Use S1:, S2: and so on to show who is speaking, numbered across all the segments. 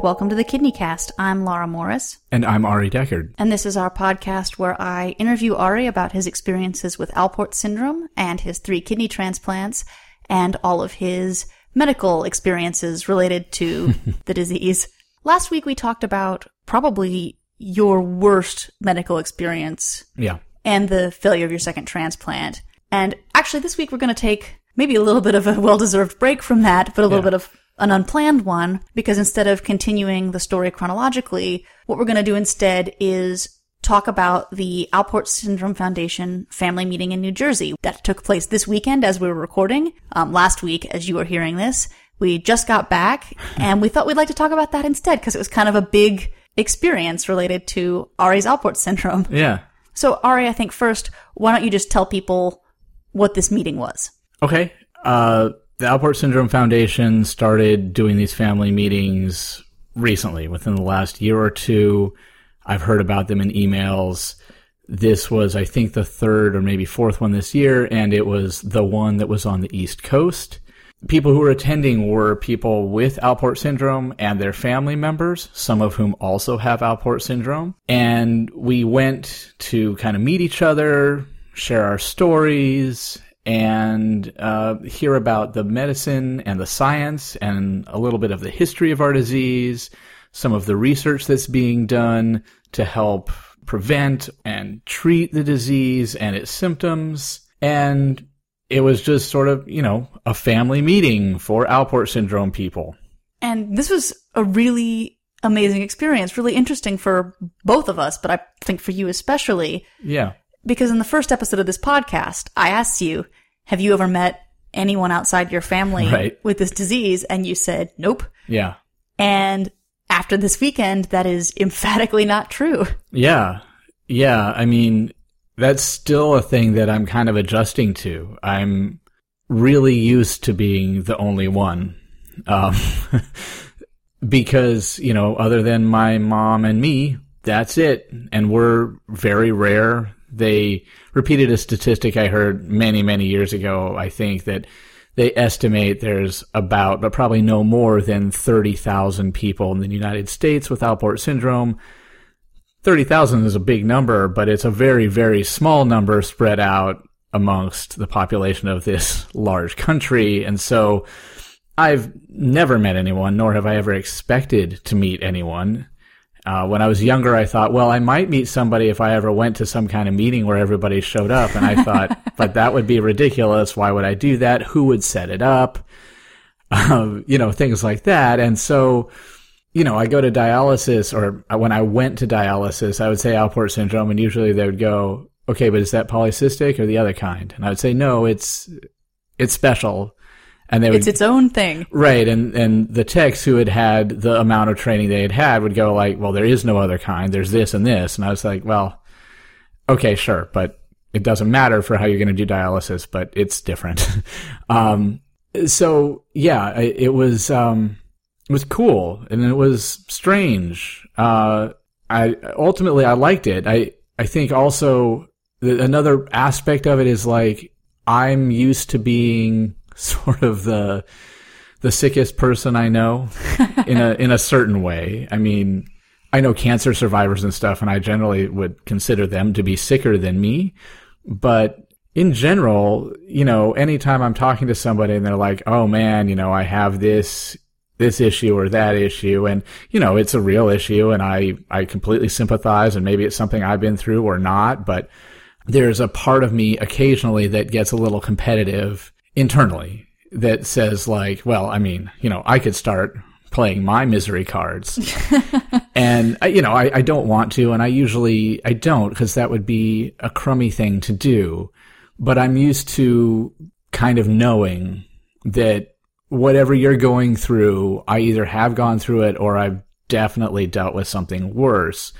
S1: And welcome to the Kidneycast. I'm Laura Morris,
S2: And I'm Ari Deckard.
S1: and this is our podcast where I interview Ari about his experiences with Alport syndrome and his three kidney transplants and all of his medical experiences related to the disease. Last week we talked about probably your worst medical experience
S2: Yeah.
S1: and the failure of your second transplant. And actually, this week we're going to take maybe a little bit of a well deserved break from that, but a little
S2: Yeah.
S1: bit of an unplanned one, because instead of continuing the story chronologically, what we're going to do instead is talk about the Alport Syndrome Foundation family meeting in New Jersey that took place this weekend as we were recording. Um, last week, as you were hearing this, we just got back and we thought we'd like to talk about that instead because it was kind of a big experience related to Ari's Alport syndrome.
S2: Yeah.
S1: So, Ari, I think first, why don't you just tell people what this meeting was?
S2: Okay. Uh, the Alport Syndrome Foundation started doing these family meetings recently, within the last year or two. I've heard about them in emails. This was, I think, the third or maybe fourth one this year, and it was the one that was on the East Coast. People who were attending were people with Alport syndrome and their family members, some of whom also have Alport syndrome. And we went to kind of meet each other, share our stories, and uh, hear about the medicine and the science and a little bit of the history of our disease, some of the research that's being done to help prevent and treat the disease and its symptoms. And it was just sort of, you know, a family meeting for Alport syndrome people.
S1: And this was a really amazing experience, really interesting for both of us, but I think for you especially,
S2: Yeah.
S1: Because in the first episode of this podcast, I asked you, have you ever met anyone outside your family
S2: Right.
S1: with this disease? And you said, nope.
S2: Yeah.
S1: And after this weekend, that is emphatically not true.
S2: Yeah. Yeah. I mean, that's still a thing that I'm kind of adjusting to. I'm really used to being the only one. Um, because, you know, other than my mom and me, that's it. And we're very rare. They repeated a statistic I heard many, many years ago, I think, that they estimate there's about, but probably no more than 30,000 people in the United States with Alport syndrome. 30,000 is a big number, but it's a very, very small number spread out amongst the population of this large country. And so I've never met anyone, nor have I ever expected to meet anyone. Uh, when I was younger, I thought, well, I might meet somebody if I ever went to some kind of meeting where everybody showed up. And I thought, but that would be ridiculous. Why would I do that? Who would set it up? Um, you know, things like that. And so, you know, I go to dialysis or when I went to dialysis, I would say Alport syndrome and usually they would go, okay, but is that polycystic or the other kind? And I would say, no, it's, it's special. And they would,
S1: It's its own thing.
S2: right. And, and the techs who had had the amount of training they had had would go like, well, there is no other kind. There's this and this. And I was like, well, okay, sure. But it doesn't matter for how you're going to do dialysis, but it's different. um, so yeah, I- it was, um, it was cool and it was strange. Uh, I ultimately I liked it. I I think also the, another aspect of it is like I'm used to being sort of the the sickest person I know in a in a certain way. I mean, I know cancer survivors and stuff, and I generally would consider them to be sicker than me. But in general, you know, anytime I'm talking to somebody and they're like, "Oh man, you know, I have this this issue or that issue and you know it's a real issue and i i completely sympathize and maybe it's something i've been through or not but there's a part of me occasionally that gets a little competitive internally that says like well i mean you know i could start playing my misery cards and I- you know I, I don't want to and i usually i don't because that would be a crummy thing to do but i'm used to kind of knowing that whatever you're going through, I either have gone through it or I've definitely dealt with something worse.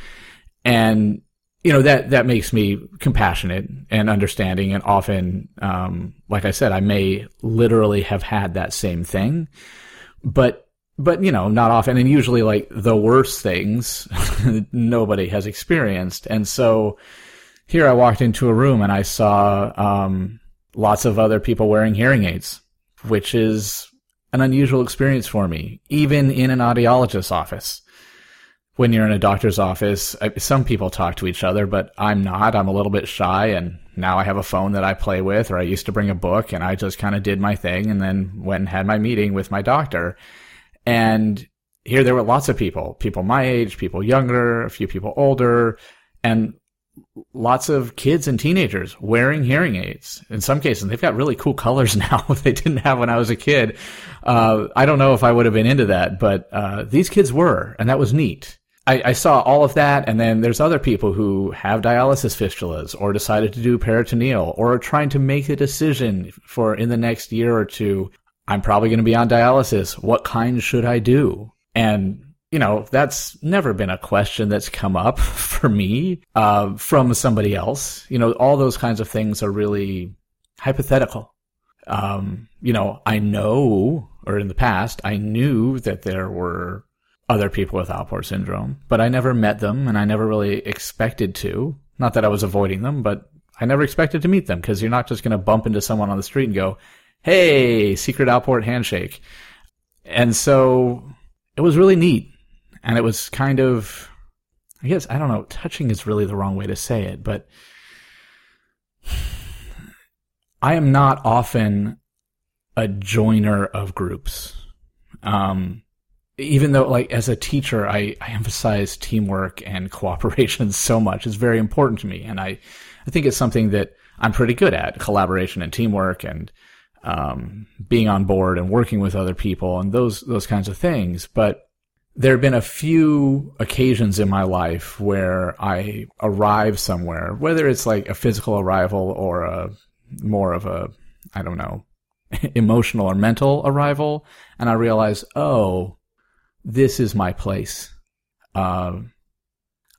S2: And, you know, that, that makes me compassionate and understanding. And often, um, like I said, I may literally have had that same thing, but, but, you know, not often. And usually like the worst things nobody has experienced. And so here I walked into a room and I saw, um, lots of other people wearing hearing aids, which is an unusual experience for me, even in an audiologist's office. When you're in a doctor's office, some people talk to each other, but I'm not. I'm a little bit shy, and now I have a phone that I play with, or I used to bring a book, and I just kind of did my thing and then went and had my meeting with my doctor. And here there were lots of people, people my age, people younger, a few people older, and lots of kids and teenagers wearing hearing aids. In some cases, they've got really cool colors now they didn't have when I was a kid. Uh, I don't know if I would have been into that, but uh, these kids were, and that was neat. I, I, saw all of that, and then there's other people who have dialysis fistulas, or decided to do peritoneal, or are trying to make a decision for in the next year or two. I'm probably going to be on dialysis. What kind should I do? And you know, that's never been a question that's come up for me uh, from somebody else. You know, all those kinds of things are really hypothetical. Um, you know, I know, or in the past, I knew that there were other people with Alport syndrome, but I never met them and I never really expected to. Not that I was avoiding them, but I never expected to meet them because you're not just going to bump into someone on the street and go, Hey, secret Alport handshake. And so it was really neat and it was kind of, I guess, I don't know, touching is really the wrong way to say it, but I am not often a joiner of groups. Um, even though, like, as a teacher, I, I emphasize teamwork and cooperation so much. It's very important to me. And I, I think it's something that I'm pretty good at collaboration and teamwork and, um, being on board and working with other people and those, those kinds of things. But there have been a few occasions in my life where I arrive somewhere, whether it's like a physical arrival or a more of a, I don't know, emotional or mental arrival, and I realize, oh, this is my place. Uh,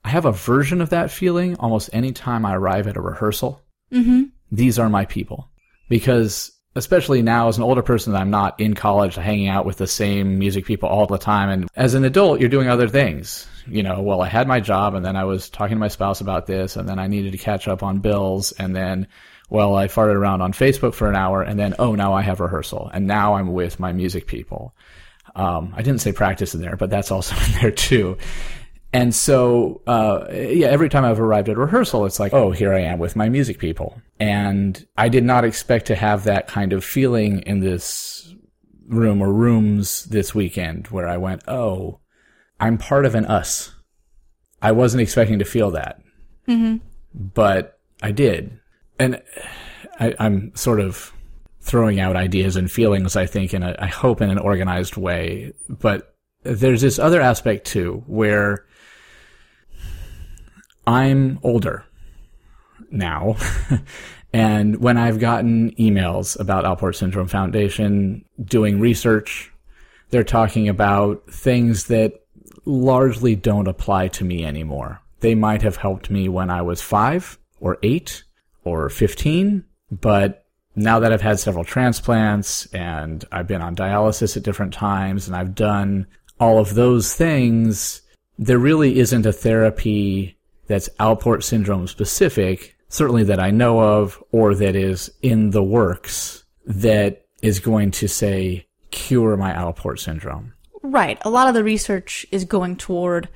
S2: I have a version of that feeling almost any time I arrive at a rehearsal.
S1: Mm-hmm.
S2: These are my people because especially now as an older person, I'm not in college hanging out with the same music people all the time. And as an adult, you're doing other things. You know, well, I had my job and then I was talking to my spouse about this and then I needed to catch up on bills and then, well, I farted around on Facebook for an hour and then, oh, now I have rehearsal and now I'm with my music people. Um, I didn't say practice in there, but that's also in there too. And so, uh, yeah, every time I've arrived at rehearsal, it's like, oh, here I am with my music people. And I did not expect to have that kind of feeling in this room or rooms this weekend where I went, oh, I'm part of an us. I wasn't expecting to feel that.
S1: Mm-hmm.
S2: But I did. And I, I'm sort of throwing out ideas and feelings, I think, in a, I hope in an organized way. But there's this other aspect too, where I'm older now. and when I've gotten emails about Alport Syndrome Foundation doing research, they're talking about things that largely don't apply to me anymore. They might have helped me when I was five or eight or 15, but now that I've had several transplants and I've been on dialysis at different times and I've done all of those things, there really isn't a therapy that's Alport syndrome specific, certainly that I know of, or that is in the works that is going to say cure my Alport syndrome.
S1: Right. A lot of the research is going toward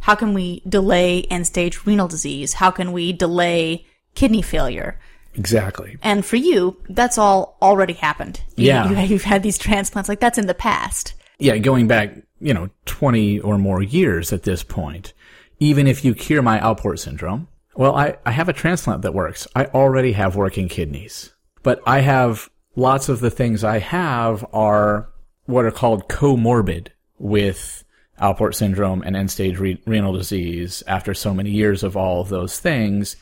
S1: how can we delay end stage renal disease? How can we delay kidney failure?
S2: Exactly.
S1: And for you, that's all already happened. You,
S2: yeah.
S1: You, you've had these transplants, like that's in the past.
S2: Yeah, going back, you know, 20 or more years at this point even if you cure my Alport syndrome, well, I, I have a transplant that works. I already have working kidneys, but I have lots of the things I have are what are called comorbid with Alport syndrome and end stage re- renal disease after so many years of all of those things.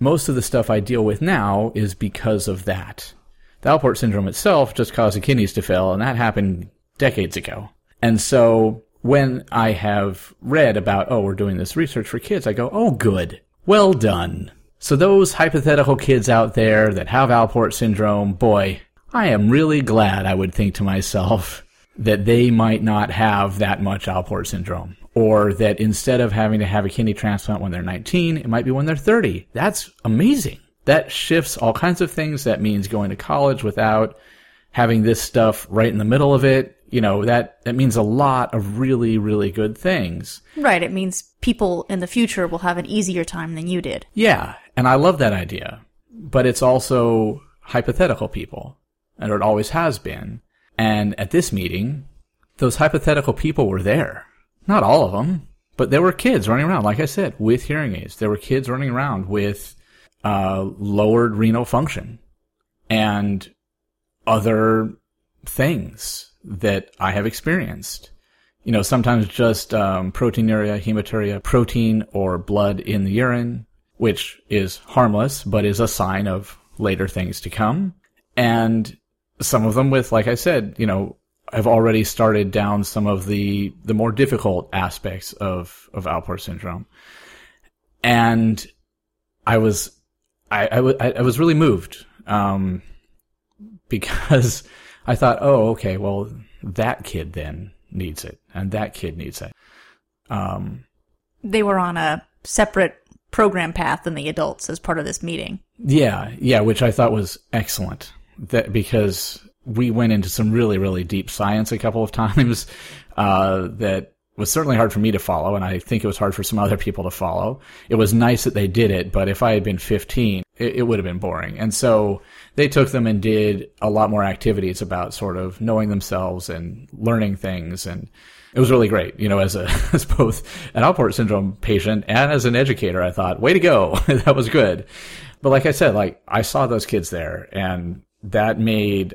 S2: Most of the stuff I deal with now is because of that. The Alport syndrome itself just caused the kidneys to fail, and that happened decades ago. And so when I have read about, oh, we're doing this research for kids, I go, oh, good. Well done. So those hypothetical kids out there that have Alport syndrome, boy, I am really glad I would think to myself that they might not have that much Alport syndrome. Or that instead of having to have a kidney transplant when they're 19, it might be when they're 30. That's amazing. That shifts all kinds of things. That means going to college without having this stuff right in the middle of it, you know, that, that means a lot of really, really good things.
S1: Right. It means people in the future will have an easier time than you did.
S2: Yeah. And I love that idea. But it's also hypothetical people. And it always has been. And at this meeting, those hypothetical people were there. Not all of them, but there were kids running around, like I said, with hearing aids. There were kids running around with uh, lowered renal function and other things that I have experienced. You know, sometimes just um, proteinuria, hematuria, protein or blood in the urine, which is harmless, but is a sign of later things to come. And some of them with, like I said, you know, have already started down some of the the more difficult aspects of of Alport syndrome, and I was I, I, w- I was really moved um, because I thought, oh, okay, well, that kid then needs it, and that kid needs it. Um,
S1: They were on a separate program path than the adults as part of this meeting.
S2: yeah, yeah, which I thought was excellent. That because we went into some really, really deep science a couple of times uh, that was certainly hard for me to follow, and I think it was hard for some other people to follow. It was nice that they did it, but if I had been 15, it, it would have been boring. And so they took them and did a lot more activities about sort of knowing themselves and learning things and it was really great, you know, as a, as both an Alport syndrome patient and as an educator, I thought, way to go. that was good. But like I said, like I saw those kids there and that made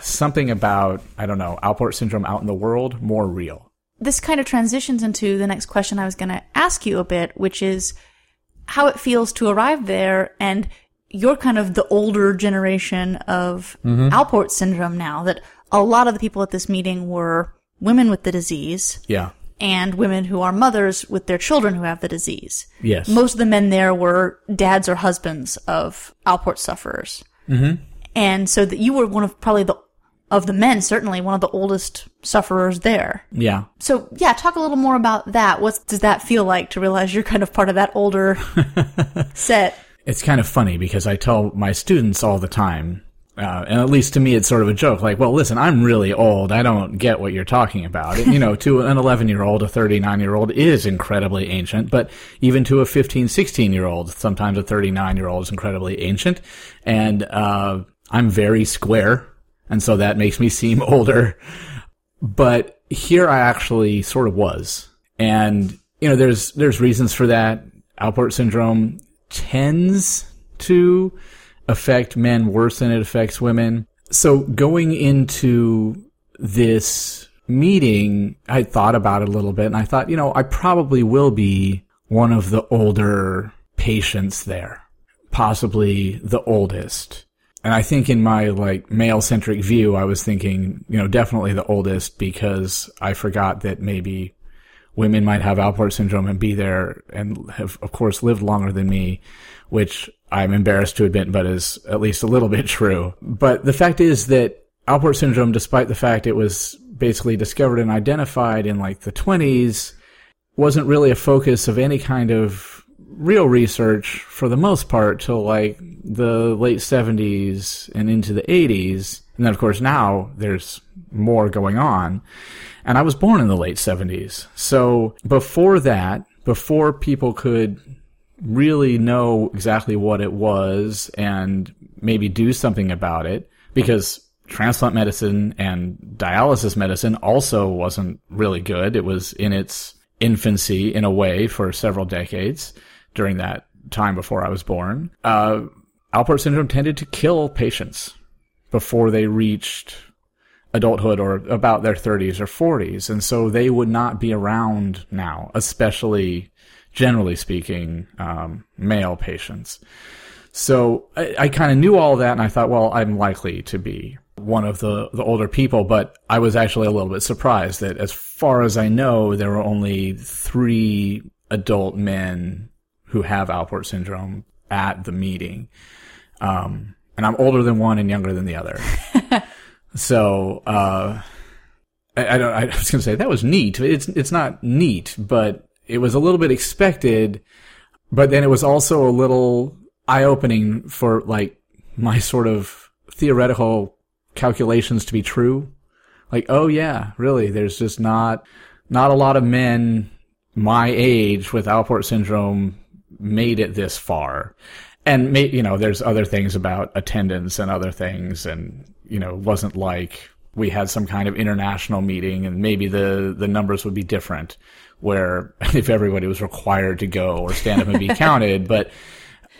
S2: something about, I don't know, Alport syndrome out in the world more real.
S1: This kind of transitions into the next question I was going to ask you a bit, which is how it feels to arrive there and you're kind of the older generation of Alport syndrome now that a lot of the people at this meeting were women with the disease
S2: Yeah.
S1: and women who are mothers with their children who have the disease.
S2: Yes.
S1: Most of the men there were dads or husbands of Alport sufferers. Mm-hmm. And so that you were one of probably the, of the men, certainly one of the oldest sufferers there.
S2: yeah.
S1: So yeah, talk a little more about that. What does that feel like to realize you're kind of part of that older set?
S2: It's kind of funny because I tell my students all the time, uh, and at least to me, it's sort of a joke. Like, well, listen, I'm really old. I don't get what you're talking about. You know, to an 11 year old, a 39 year old is incredibly ancient, but even to a 15, 16 year old, sometimes a 39 year old is incredibly ancient. And, uh, I'm very square. And so that makes me seem older. But here I actually sort of was. And, you know, there's, there's reasons for that. Alport syndrome tends to affect men worse than it affects women. So going into this meeting, I thought about it a little bit and I thought, you know, I probably will be one of the older patients there, possibly the oldest. And I think in my like male centric view, I was thinking, you know, definitely the oldest because I forgot that maybe women might have Alport syndrome and be there and have, of course, lived longer than me, which I'm embarrassed to admit, but is at least a little bit true. But the fact is that Alport syndrome, despite the fact it was basically discovered and identified in like the 20s, wasn't really a focus of any kind of real research for the most part till like the late 70s and into the 80s. And then, of course, now there's more going on. And I was born in the late 70s. So before that, before people could really know exactly what it was and maybe do something about it, because transplant medicine and dialysis medicine also wasn't really good. It was in its infancy in a way for several decades during that time before I was born. Uh, Alport syndrome tended to kill patients before they reached adulthood or about their 30s or 40s. And so they would not be around now, especially generally speaking, um, male patients. So I, I kind of knew all that and I thought, well, I'm likely to be one of the, the older people, but I was actually a little bit surprised that as far as I know, there were only three adult men who have Alport syndrome at the meeting. Um, and I'm older than one and younger than the other. so, uh, I, I don't, I was going to say that was neat. It's, it's not neat, but it was a little bit expected, but then it was also a little eye opening for like my sort of theoretical calculations to be true. Like, oh yeah, really, there's just not, not a lot of men my age with Alport syndrome made it this far. And may, you know, there's other things about attendance and other things and, you know, it wasn't like we had some kind of international meeting and maybe the, the numbers would be different where if everybody was required to go or stand up and be counted, but,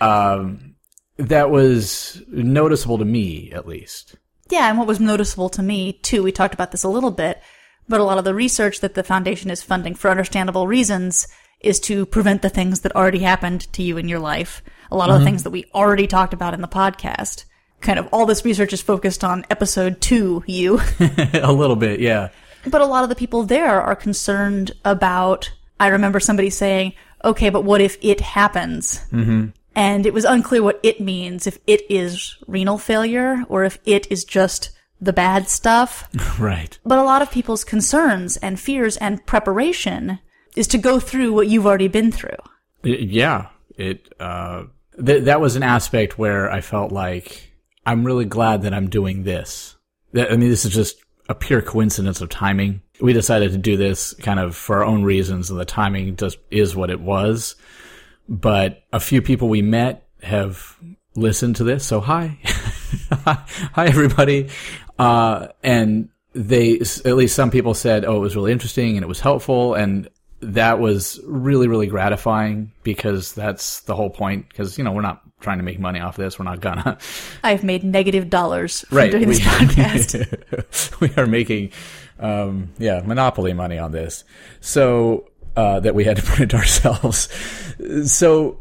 S2: um, that was noticeable to me at least.
S1: Yeah, and what was noticeable to me too, we talked about this a little bit, but a lot of the research that the foundation is funding for understandable reasons is to prevent the things that already happened to you in your life. A lot of the things that we already talked about in the podcast. Kind of all this research is focused on episode two, you.
S2: a little bit, yeah.
S1: But a lot of the people there are concerned about. I remember somebody saying, okay, but what if it happens? Mm-hmm. And it was unclear what it means, if it is renal failure or if it is just the bad stuff.
S2: Right.
S1: But a lot of people's concerns and fears and preparation is to go through what you've already been through.
S2: Yeah. It, uh, th- that was an aspect where I felt like I'm really glad that I'm doing this. I mean, this is just a pure coincidence of timing. We decided to do this kind of for our own reasons and the timing just is what it was. But a few people we met have listened to this. So hi. hi everybody. Uh, and they, at least some people said, oh, it was really interesting and it was helpful. And that was really, really gratifying because that's the whole point. Cause, you know, we're not trying to make money off this. We're not gonna.
S1: I've made negative dollars from
S2: Right.
S1: doing this podcast.
S2: we are making, um, yeah, monopoly money on this. So, uh, that we had to print ourselves. So,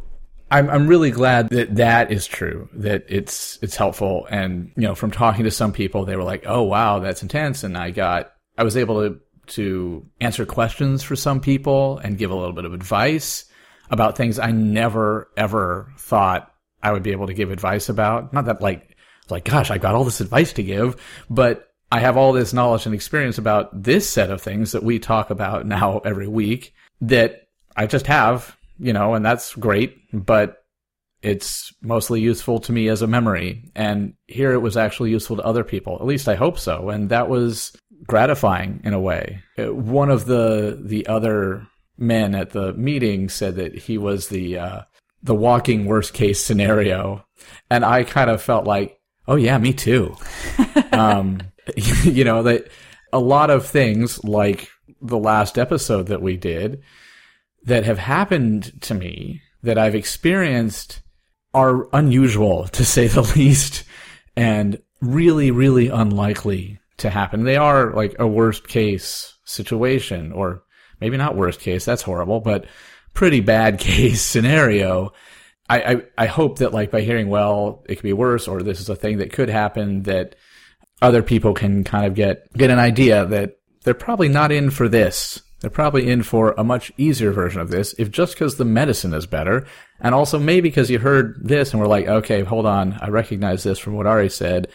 S2: I'm, I'm really glad that that is true, that it's, it's helpful. And, you know, from talking to some people, they were like, oh, wow, that's intense. And I got, I was able to, to answer questions for some people and give a little bit of advice about things I never, ever thought I would be able to give advice about. Not that like, like, gosh, I got all this advice to give, but I have all this knowledge and experience about this set of things that we talk about now every week that I just have, you know, and that's great, but it's mostly useful to me as a memory. And here it was actually useful to other people. At least I hope so. And that was gratifying in a way. Uh, One of the, the other men at the meeting said that he was the, uh, the walking worst case scenario. And I kind of felt like, oh yeah, me too. um, you know, that a lot of things like the last episode that we did that have happened to me that I've experienced are unusual to say the least and really, really unlikely to happen. They are like a worst case situation or maybe not worst case. That's horrible, but pretty bad case scenario. I, I, I hope that like by hearing, well, it could be worse or this is a thing that could happen that other people can kind of get, get an idea that they're probably not in for this. They're probably in for a much easier version of this, if just because the medicine is better, and also maybe because you heard this and we're like, okay, hold on, I recognize this from what Ari said.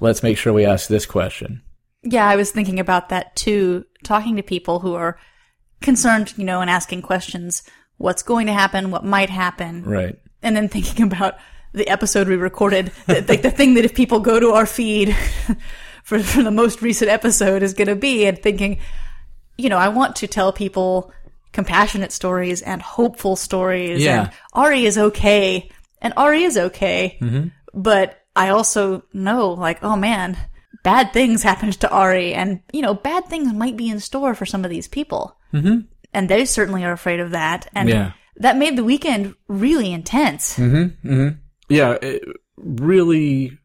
S2: Let's make sure we ask this question.
S1: Yeah, I was thinking about that too, talking to people who are concerned, you know, and asking questions. What's going to happen? What might happen?
S2: Right.
S1: And then thinking about the episode we recorded, the, like the thing that if people go to our feed for, for the most recent episode is going to be, and thinking, you know, I want to tell people compassionate stories and hopeful stories.
S2: Yeah.
S1: And Ari is okay. And Ari is okay. Mm-hmm. But I also know, like, oh man, bad things happened to Ari, and you know, bad things might be in store for some of these people. Mm-hmm. And they certainly are afraid of that. And
S2: Yeah.
S1: that made the weekend really intense. Mm-hmm. Mm-hmm.
S2: Yeah, it really,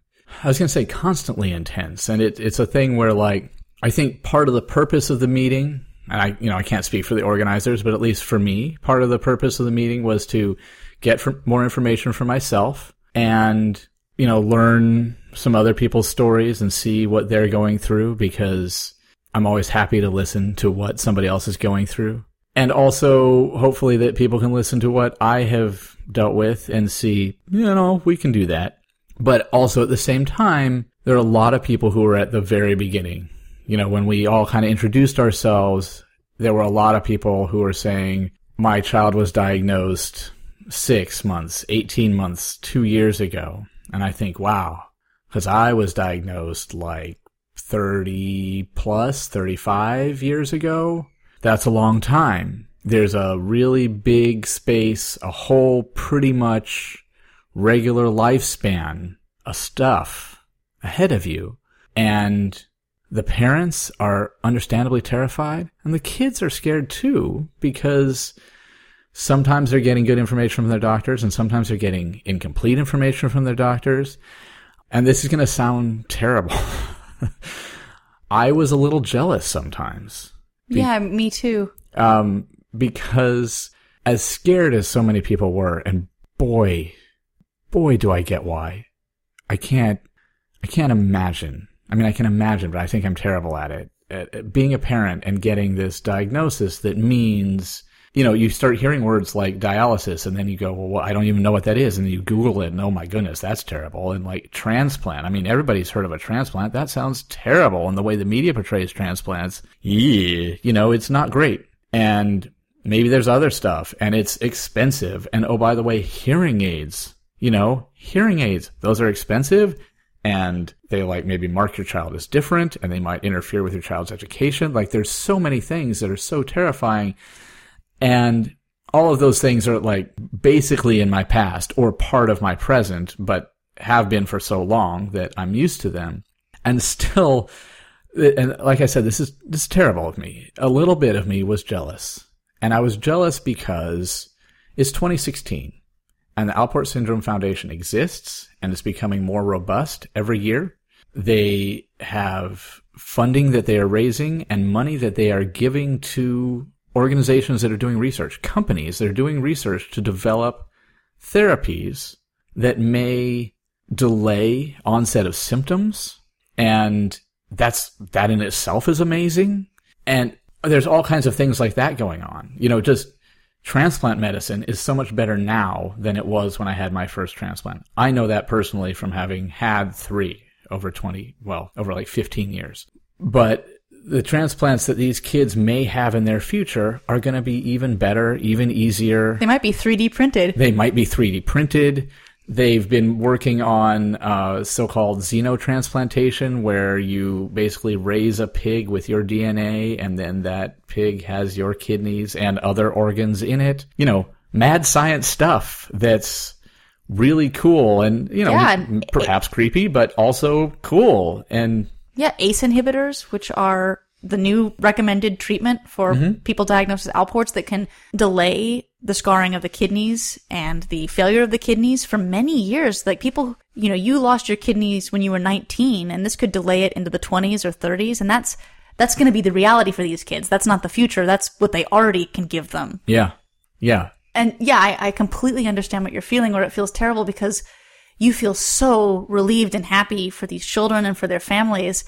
S2: I was going to say constantly intense. And it, it's a thing where like, I think part of the purpose of the meeting, and I, you know, I can't speak for the organizers, but at least for me, part of the purpose of the meeting was to get for, more information for myself and, you know, learn some other people's stories and see what they're going through because I'm always happy to listen to what somebody else is going through. And also, hopefully, that people can listen to what I have dealt with and see, you know, we can do that. But also at the same time, there are a lot of people who are at the very beginning. You know, when we all kind of introduced ourselves, there were a lot of people who were saying, my child was diagnosed six months, 18 months, two years ago. And I think, wow, Because I was diagnosed like 30 plus, 35 years ago. That's a long time. There's a really big space, a whole pretty much regular lifespan of stuff ahead of you. And the parents are understandably terrified and the kids are scared too because sometimes they're getting good information from their doctors and sometimes they're getting incomplete information from their doctors. And this is going to sound terrible. I was a little jealous sometimes.
S1: Be- yeah, me too.
S2: Um, because as scared as so many people were, and boy, boy, do I get why. I can't, I can't imagine. I mean, I can imagine, but I think I'm terrible at it. At, at being a parent and getting this diagnosis that means you know, you start hearing words like dialysis and then you go, well, I don't even know what that is. And you Google it and oh my goodness, that's terrible. And like transplant. I mean, everybody's heard of a transplant. That sounds terrible. And the way the media portrays transplants, yeah, you know, it's not great. And maybe there's other stuff and it's expensive. And oh, by the way, hearing aids, you know, hearing aids, those are expensive and they like maybe mark your child as different and they might interfere with your child's education. Like there's so many things that are so terrifying and all of those things are like basically in my past or part of my present, but have been for so long that I'm used to them. And still, and like I said, this is, this is terrible of me. A little bit of me was jealous. And I was jealous because it's 2016 and the Alport Syndrome Foundation exists and it's becoming more robust every year. They have funding that they are raising and money that they are giving to organizations that are doing research, companies that are doing research to develop therapies that may delay onset of symptoms. And that's, that in itself is amazing. And there's all kinds of things like that going on. You know, just transplant medicine is so much better now than it was when I had my first transplant. I know that personally from having had three over 20, well, over like 15 years. But the transplants that these kids may have in their future are going to be even better, even easier.
S1: They might be 3D printed.
S2: They might be 3D printed. They've been working on uh, so-called xenotransplantation, where you basically raise a pig with your DNA, and then that pig has your kidneys and other organs in it. You know, mad science stuff that's really cool and you know yeah, perhaps it, creepy, but also cool and
S1: yeah, ACE inhibitors, which are the new recommended treatment for mm-hmm. people diagnosed with Alports that can delay the scarring of the kidneys and the failure of the kidneys for many years. Like people, you know, you lost your kidneys when you were 19 and this could delay it into the 20s or 30s. And that's, that's going to be the reality for these kids. That's not the future. That's what they already can give them.
S2: Yeah. Yeah.
S1: And yeah, I, I completely understand what you're feeling or it feels terrible because you feel so relieved and happy for these children and for their families.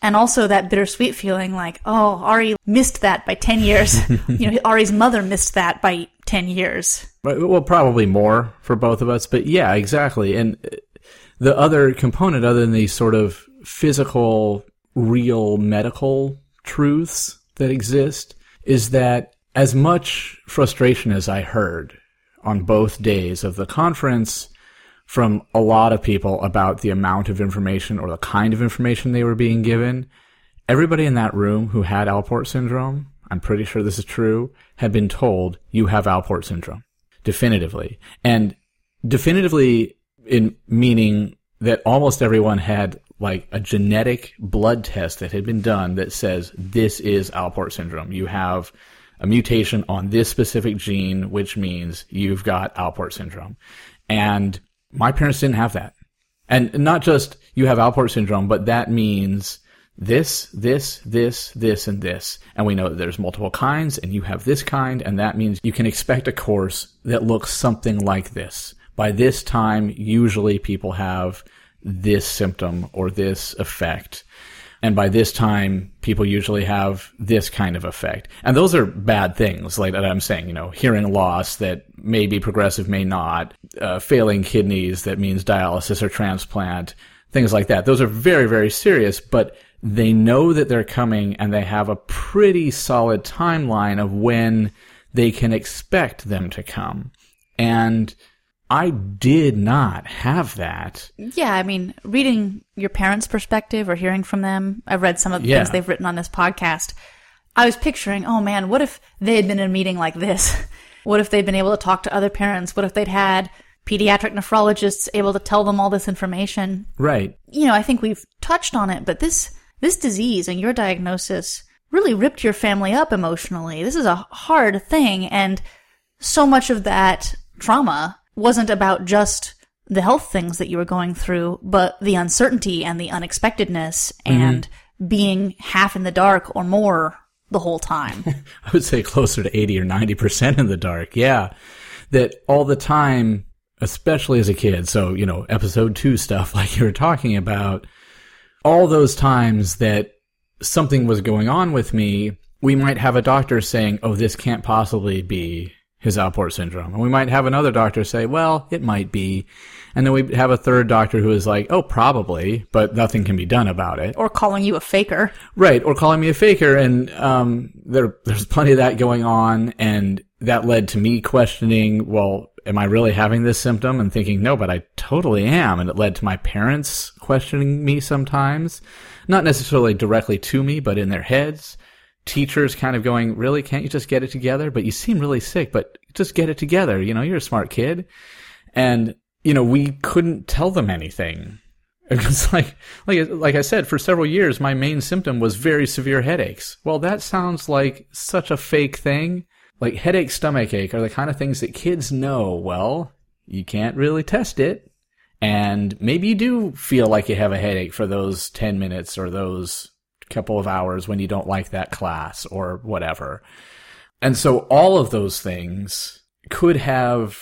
S1: And also that bittersweet feeling like, oh, Ari missed that by 10 years. you know, Ari's mother missed that by 10 years.
S2: Well, probably more for both of us, but yeah, exactly. And uh, the other component, other than these sort of physical, real medical truths that exist, is that as much frustration as I heard on both days of the conference from a lot of people about the amount of information or the kind of information they were being given. Everybody in that room who had Alport syndrome, I'm pretty sure this is true, had been told you have Alport syndrome definitively. And definitively in meaning that almost everyone had like a genetic blood test that had been done that says this is Alport syndrome. You have a mutation on this specific gene, which means you've got Alport syndrome. And my parents didn't have that. And not just you have Alport syndrome, but that means this, this, this, this, and this. And we know that there's multiple kinds and you have this kind. And that means you can expect a course that looks something like this. By this time, usually people have this symptom or this effect. And by this time, people usually have this kind of effect. And those are bad things, like that I'm saying, you know, hearing loss that may be progressive, may not, uh, failing kidneys that means dialysis or transplant, things like that. Those are very, very serious, but they know that they're coming and they have a pretty solid timeline of when they can expect them to come. And I did not have that.
S1: Yeah, I mean, reading your parents' perspective or hearing from them, I've read some of the
S2: Yeah.
S1: things they've written on this podcast. I was picturing, oh man, what if they had been in a meeting like this? What if they'd been able to talk to other parents? What if they'd had pediatric nephrologists able to tell them all this information?
S2: Right.
S1: You know, I think we've touched on it, but this this disease and your diagnosis really ripped your family up emotionally. This is a hard thing and so much of that trauma wasn't about just the health things that you were going through, but the uncertainty and the unexpectedness mm-hmm. and being half in the dark or more the whole time.
S2: I would say closer to 80 or 90% in the dark. Yeah. That all the time, especially as a kid. So, you know, episode two stuff like you were talking about, all those times that something was going on with me, we might have a doctor saying, oh, this can't possibly be his Alport syndrome. And we might have another doctor say, well, it might be. And then we have a third doctor who is like, oh, probably, but nothing can be done about it.
S1: or calling you a faker.
S2: Right, or calling me a faker, and um, there there's plenty of that going on, and that led to me questioning, well, am I really having this symptom? And thinking, no, but I totally am, and it led to my parents questioning me sometimes, not necessarily directly to me, but in their heads. Teachers kind of going, really, can't you just get it together? But you seem really sick, but just get it together. You know, you're a smart kid, and you know, we couldn't tell them anything. It's like, like, like I said, for several years, my main symptom was very severe headaches. Well, that sounds like such a fake thing. Like headache, stomach ache are the kind of things that kids know. Well, you can't really test it. And maybe you do feel like you have a headache for those 10 minutes or those couple of hours when you don't like that class or whatever. And so all of those things could have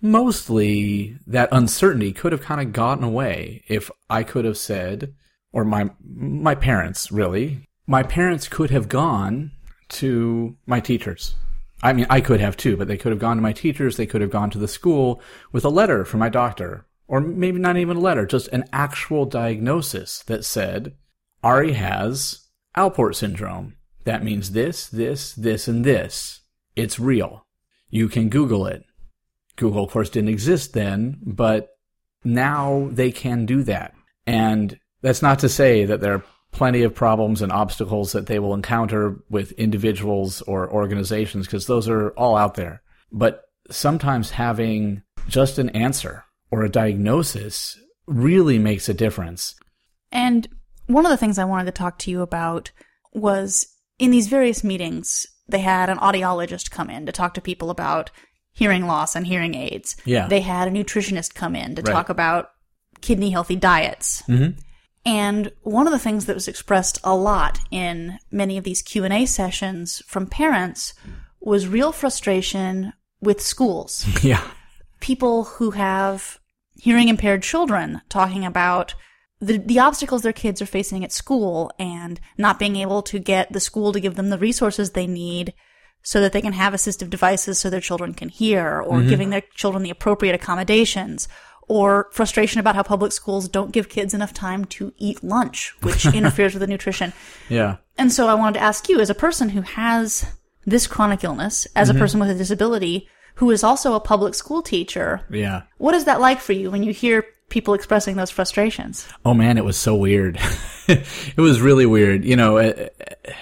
S2: mostly that uncertainty could have kind of gotten away if I could have said, or my, my parents really, my parents could have gone to my teachers. I mean, I could have too, but they could have gone to my teachers. They could have gone to the school with a letter from my doctor, or maybe not even a letter, just an actual diagnosis that said, Ari has Alport syndrome. That means this, this, this, and this. It's real. You can Google it. Google, of course, didn't exist then, but now they can do that. And that's not to say that there are plenty of problems and obstacles that they will encounter with individuals or organizations, because those are all out there. But sometimes having just an answer or a diagnosis really makes a difference.
S1: And one of the things I wanted to talk to you about was in these various meetings, they had an audiologist come in to talk to people about hearing loss and hearing aids.
S2: Yeah.
S1: They had a nutritionist come in to
S2: Right.
S1: talk about kidney healthy diets.
S2: Mhm.
S1: And one of the things that was expressed a lot in many of these Q&A sessions from parents was real frustration with schools
S2: Yeah.
S1: people who have hearing impaired children talking about the, the obstacles their kids are facing at school and not being able to get the school to give them the resources they need so that they can have assistive devices so their children can hear or mm-hmm. giving their children the appropriate accommodations or frustration about how public schools don't give kids enough time to eat lunch, which interferes with the nutrition.
S2: Yeah.
S1: And so I wanted to ask you, as a person who has this chronic illness, as a mm-hmm. person with a disability, who is also a public school teacher,
S2: Yeah.
S1: what is that like for you when you hear people expressing those frustrations?
S2: Oh man, it was so weird. it was really weird. You know, uh, uh,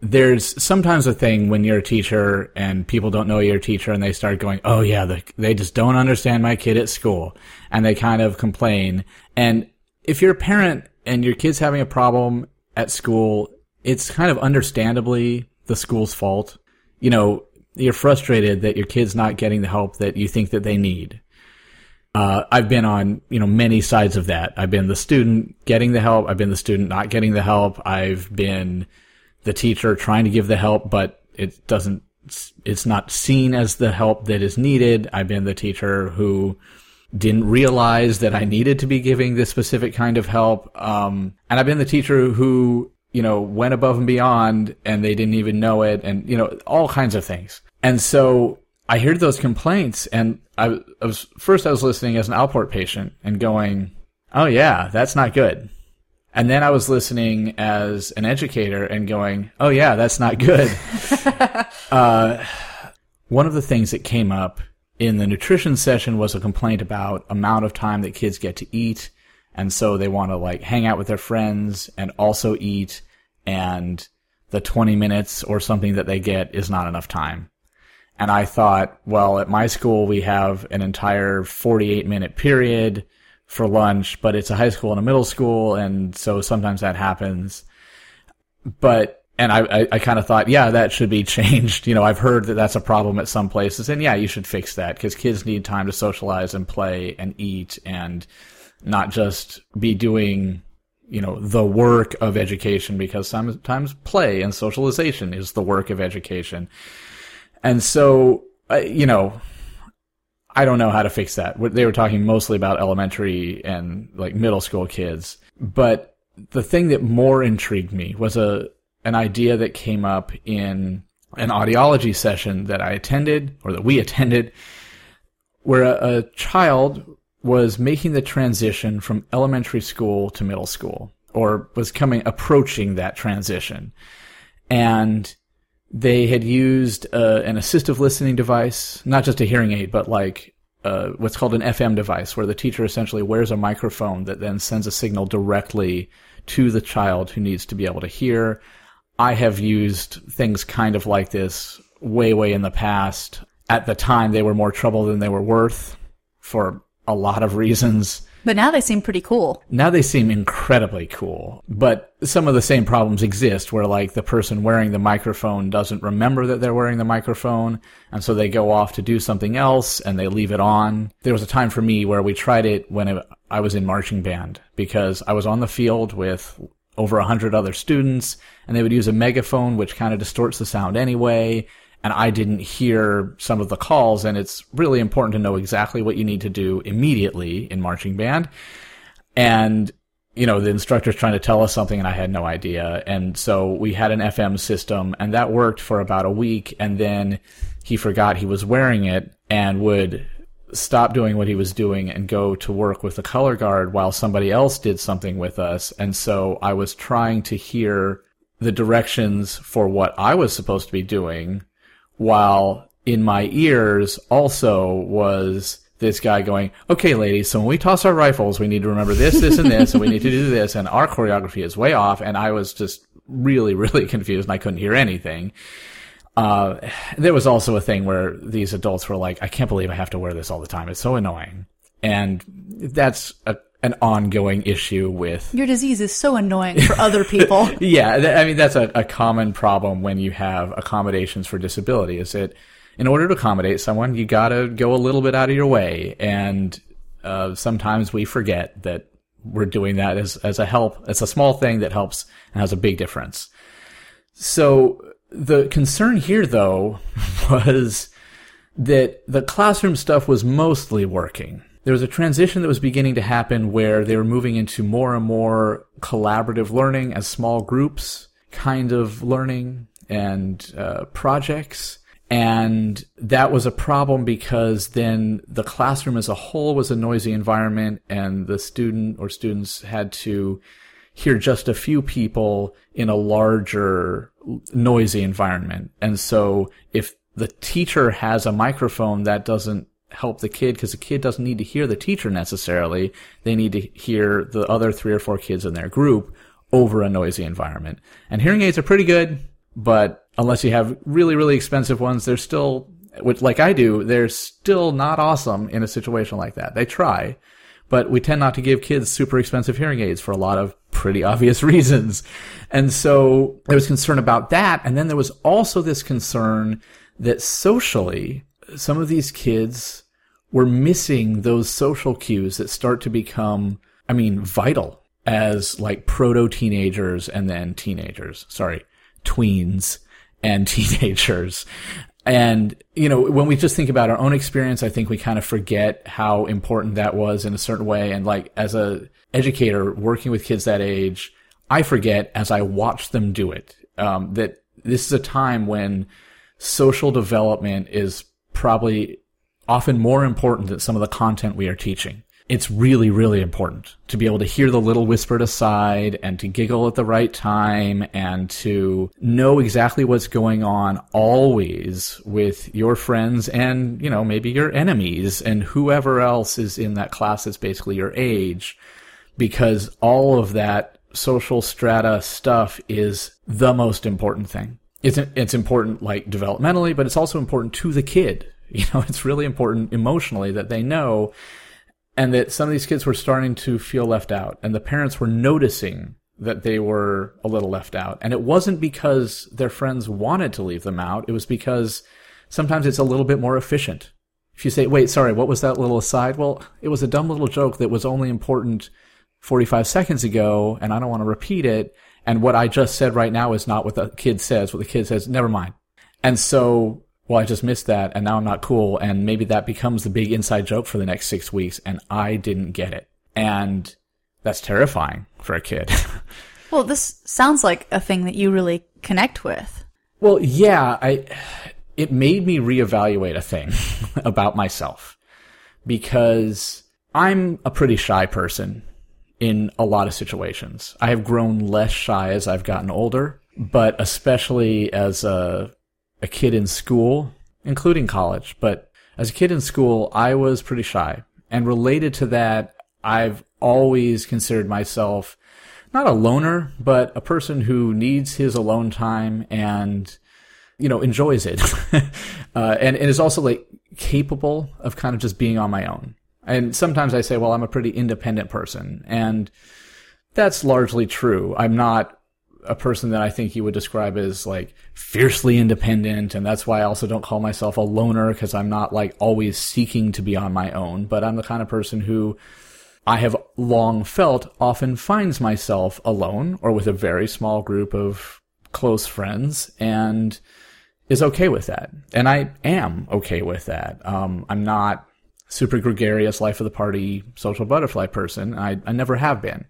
S2: there's sometimes a thing when you're a teacher and people don't know you're a teacher and they start going, "Oh yeah, the, they just don't understand my kid at school," and they kind of complain. And if you're a parent and your kid's having a problem at school, it's kind of understandably the school's fault. You know, you're frustrated that your kid's not getting the help that you think that they need. Uh, I've been on, you know, many sides of that. I've been the student getting the help. I've been the student not getting the help. I've been the teacher trying to give the help, but it doesn't, it's not seen as the help that is needed. I've been the teacher who didn't realize that I needed to be giving this specific kind of help. Um, and I've been the teacher who, you know, went above and beyond and they didn't even know it and, you know, all kinds of things. And so I heard those complaints and I, I was, first I was listening as an Alport patient and going, oh yeah, that's not good. And then I was listening as an educator and going, oh yeah, that's not good. uh, one of the things that came up in the nutrition session was a complaint about amount of time that kids get to eat. And so they want to like hang out with their friends and also eat. And the 20 minutes or something that they get is not enough time. And I thought, well, at my school, we have an entire 48 minute period for lunch, but it's a high school and a middle school. And so sometimes that happens. But, and I, I, I kind of thought, yeah, that should be changed. You know, I've heard that that's a problem at some places. And yeah, you should fix that because kids need time to socialize and play and eat and not just be doing you know the work of education because sometimes play and socialization is the work of education and so, uh, you know, I don't know how to fix that. They were talking mostly about elementary and like middle school kids. But the thing that more intrigued me was a an idea that came up in an audiology session that I attended or that we attended where a, a child was making the transition from elementary school to middle school or was coming approaching that transition. And they had used uh, an assistive listening device, not just a hearing aid, but like uh, what's called an FM device, where the teacher essentially wears a microphone that then sends a signal directly to the child who needs to be able to hear. I have used things kind of like this way, way in the past. At the time, they were more trouble than they were worth for a lot of reasons.
S1: But now they seem pretty cool.
S2: Now they seem incredibly cool. But some of the same problems exist where like the person wearing the microphone doesn't remember that they're wearing the microphone. And so they go off to do something else and they leave it on. There was a time for me where we tried it when I was in marching band because I was on the field with over a hundred other students and they would use a megaphone, which kind of distorts the sound anyway and I didn't hear some of the calls. And it's really important to know exactly what you need to do immediately in marching band. And, you know, the instructor's trying to tell us something and I had no idea. And so we had an FM system and that worked for about a week. And then he forgot he was wearing it and would stop doing what he was doing and go to work with the color guard while somebody else did something with us. And so I was trying to hear the directions for what I was supposed to be doing while in my ears also was this guy going, okay, ladies, so when we toss our rifles, we need to remember this, this, and this, and we need to do this, and our choreography is way off. And I was just really, really confused and I couldn't hear anything. Uh, there was also a thing where these adults were like, I can't believe I have to wear this all the time. It's so annoying. And that's a an ongoing issue with
S1: your disease is so annoying for other people.
S2: yeah, th- I mean that's a, a common problem when you have accommodations for disability. Is that in order to accommodate someone, you got to go a little bit out of your way, and uh, sometimes we forget that we're doing that as as a help. It's a small thing that helps and has a big difference. So the concern here, though, was that the classroom stuff was mostly working there was a transition that was beginning to happen where they were moving into more and more collaborative learning as small groups kind of learning and uh, projects. And that was a problem because then the classroom as a whole was a noisy environment and the student or students had to hear just a few people in a larger noisy environment. And so if the teacher has a microphone that doesn't help the kid because the kid doesn't need to hear the teacher necessarily. They need to hear the other three or four kids in their group over a noisy environment. And hearing aids are pretty good, but unless you have really, really expensive ones, they're still, which like I do, they're still not awesome in a situation like that. They try, but we tend not to give kids super expensive hearing aids for a lot of pretty obvious reasons. And so there was concern about that. And then there was also this concern that socially, some of these kids were missing those social cues that start to become, I mean, vital as like proto teenagers and then teenagers. Sorry, tweens and teenagers. And, you know, when we just think about our own experience, I think we kind of forget how important that was in a certain way. And like as a educator working with kids that age, I forget as I watch them do it, um, that this is a time when social development is probably often more important than some of the content we are teaching. it's really, really important to be able to hear the little whispered aside and to giggle at the right time and to know exactly what's going on always with your friends and, you know, maybe your enemies and whoever else is in that class that's basically your age. Because all of that social strata stuff is the most important thing. It's, it's important like developmentally, but it's also important to the kid. You know, it's really important emotionally that they know and that some of these kids were starting to feel left out and the parents were noticing that they were a little left out. And it wasn't because their friends wanted to leave them out. It was because sometimes it's a little bit more efficient. If you say wait sorry what was that little aside? Well it was a dumb little joke that was only important 45 seconds ago and i don't want to repeat it. And what i just said right now is not what the kid says. What the kid says never mind. And so well, I just missed that and now I'm not cool. And maybe that becomes the big inside joke for the next six weeks and I didn't get it. And that's terrifying for a kid.
S1: well, this sounds like a thing that you really connect with.
S2: Well, yeah, I, it made me reevaluate a thing about myself because I'm a pretty shy person in a lot of situations. I have grown less shy as I've gotten older, but especially as a a kid in school, including college, but as a kid in school, I was pretty shy. And related to that, I've always considered myself not a loner, but a person who needs his alone time and, you know, enjoys it. uh, and, and is also like capable of kind of just being on my own. And sometimes I say, well, I'm a pretty independent person. And that's largely true. I'm not a person that I think you would describe as like fiercely independent. And that's why I also don't call myself a loner because I'm not like always seeking to be on my own, but I'm the kind of person who I have long felt often finds myself alone or with a very small group of close friends and is okay with that. And I am okay with that. Um, I'm not super gregarious, life of the party, social butterfly person. I, I never have been.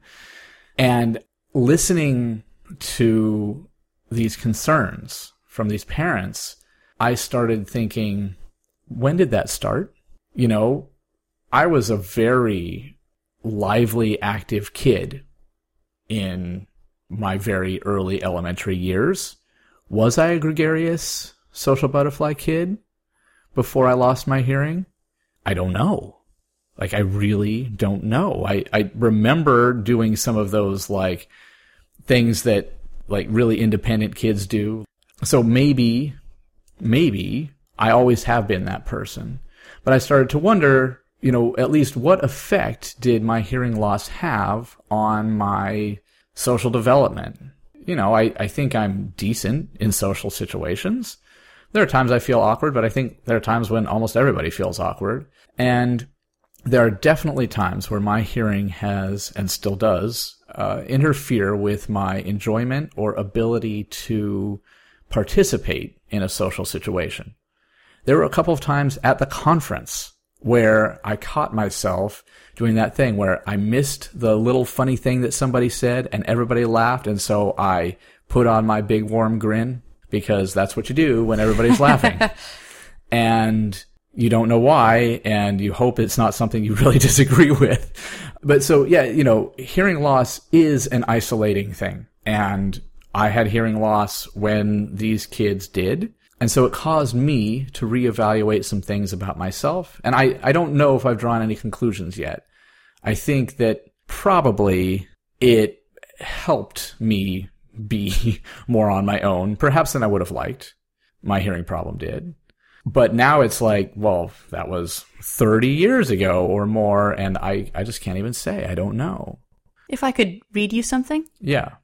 S2: And listening to these concerns from these parents, I started thinking, when did that start? You know, I was a very lively, active kid in my very early elementary years. Was I a gregarious social butterfly kid before I lost my hearing? I don't know. Like, I really don't know. I, I remember doing some of those, like, things that like really independent kids do. So maybe, maybe I always have been that person. But I started to wonder, you know, at least what effect did my hearing loss have on my social development? You know, I, I think I'm decent in social situations. There are times I feel awkward, but I think there are times when almost everybody feels awkward. And there are definitely times where my hearing has and still does uh, interfere with my enjoyment or ability to participate in a social situation. There were a couple of times at the conference where I caught myself doing that thing where I missed the little funny thing that somebody said and everybody laughed. And so I put on my big warm grin because that's what you do when everybody's laughing. And you don't know why and you hope it's not something you really disagree with. But so, yeah, you know, hearing loss is an isolating thing. And I had hearing loss when these kids did. And so it caused me to reevaluate some things about myself. And I, I don't know if I've drawn any conclusions yet. I think that probably it helped me be more on my own, perhaps than I would have liked. My hearing problem did. But now it's like, well, that was 30 years ago or more, and I, I just can't even say. I don't know.
S1: If I could read you something?
S2: Yeah.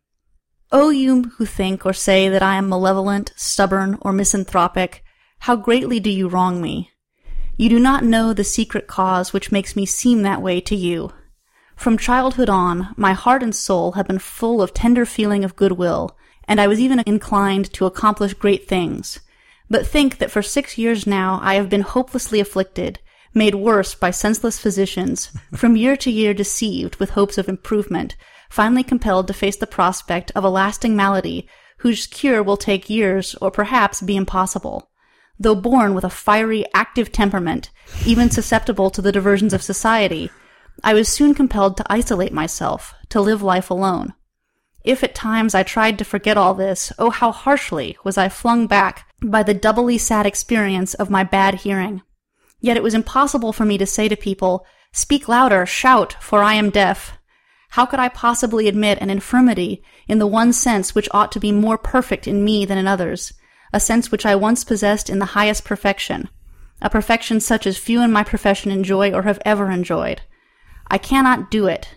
S1: O you who think or say that I am malevolent, stubborn, or misanthropic, how greatly do you wrong me? You do not know the secret cause which makes me seem that way to you. From childhood on, my heart and soul have been full of tender feeling of goodwill, and I was even inclined to accomplish great things. But think that for six years now I have been hopelessly afflicted, made worse by senseless physicians, from year to year deceived with hopes of improvement, finally compelled to face the prospect of a lasting malady whose cure will take years or perhaps be impossible. Though born with a fiery, active temperament, even susceptible to the diversions of society, I was soon compelled to isolate myself, to live life alone. If at times I tried to forget all this, oh how harshly was I flung back by the doubly sad experience of my bad hearing. Yet it was impossible for me to say to people, Speak louder, shout, for I am deaf. How could I possibly admit an infirmity in the one sense which ought to be more perfect in me than in others, a sense which I once possessed in the highest perfection, a perfection such as few in my profession enjoy or have ever enjoyed? I cannot do it.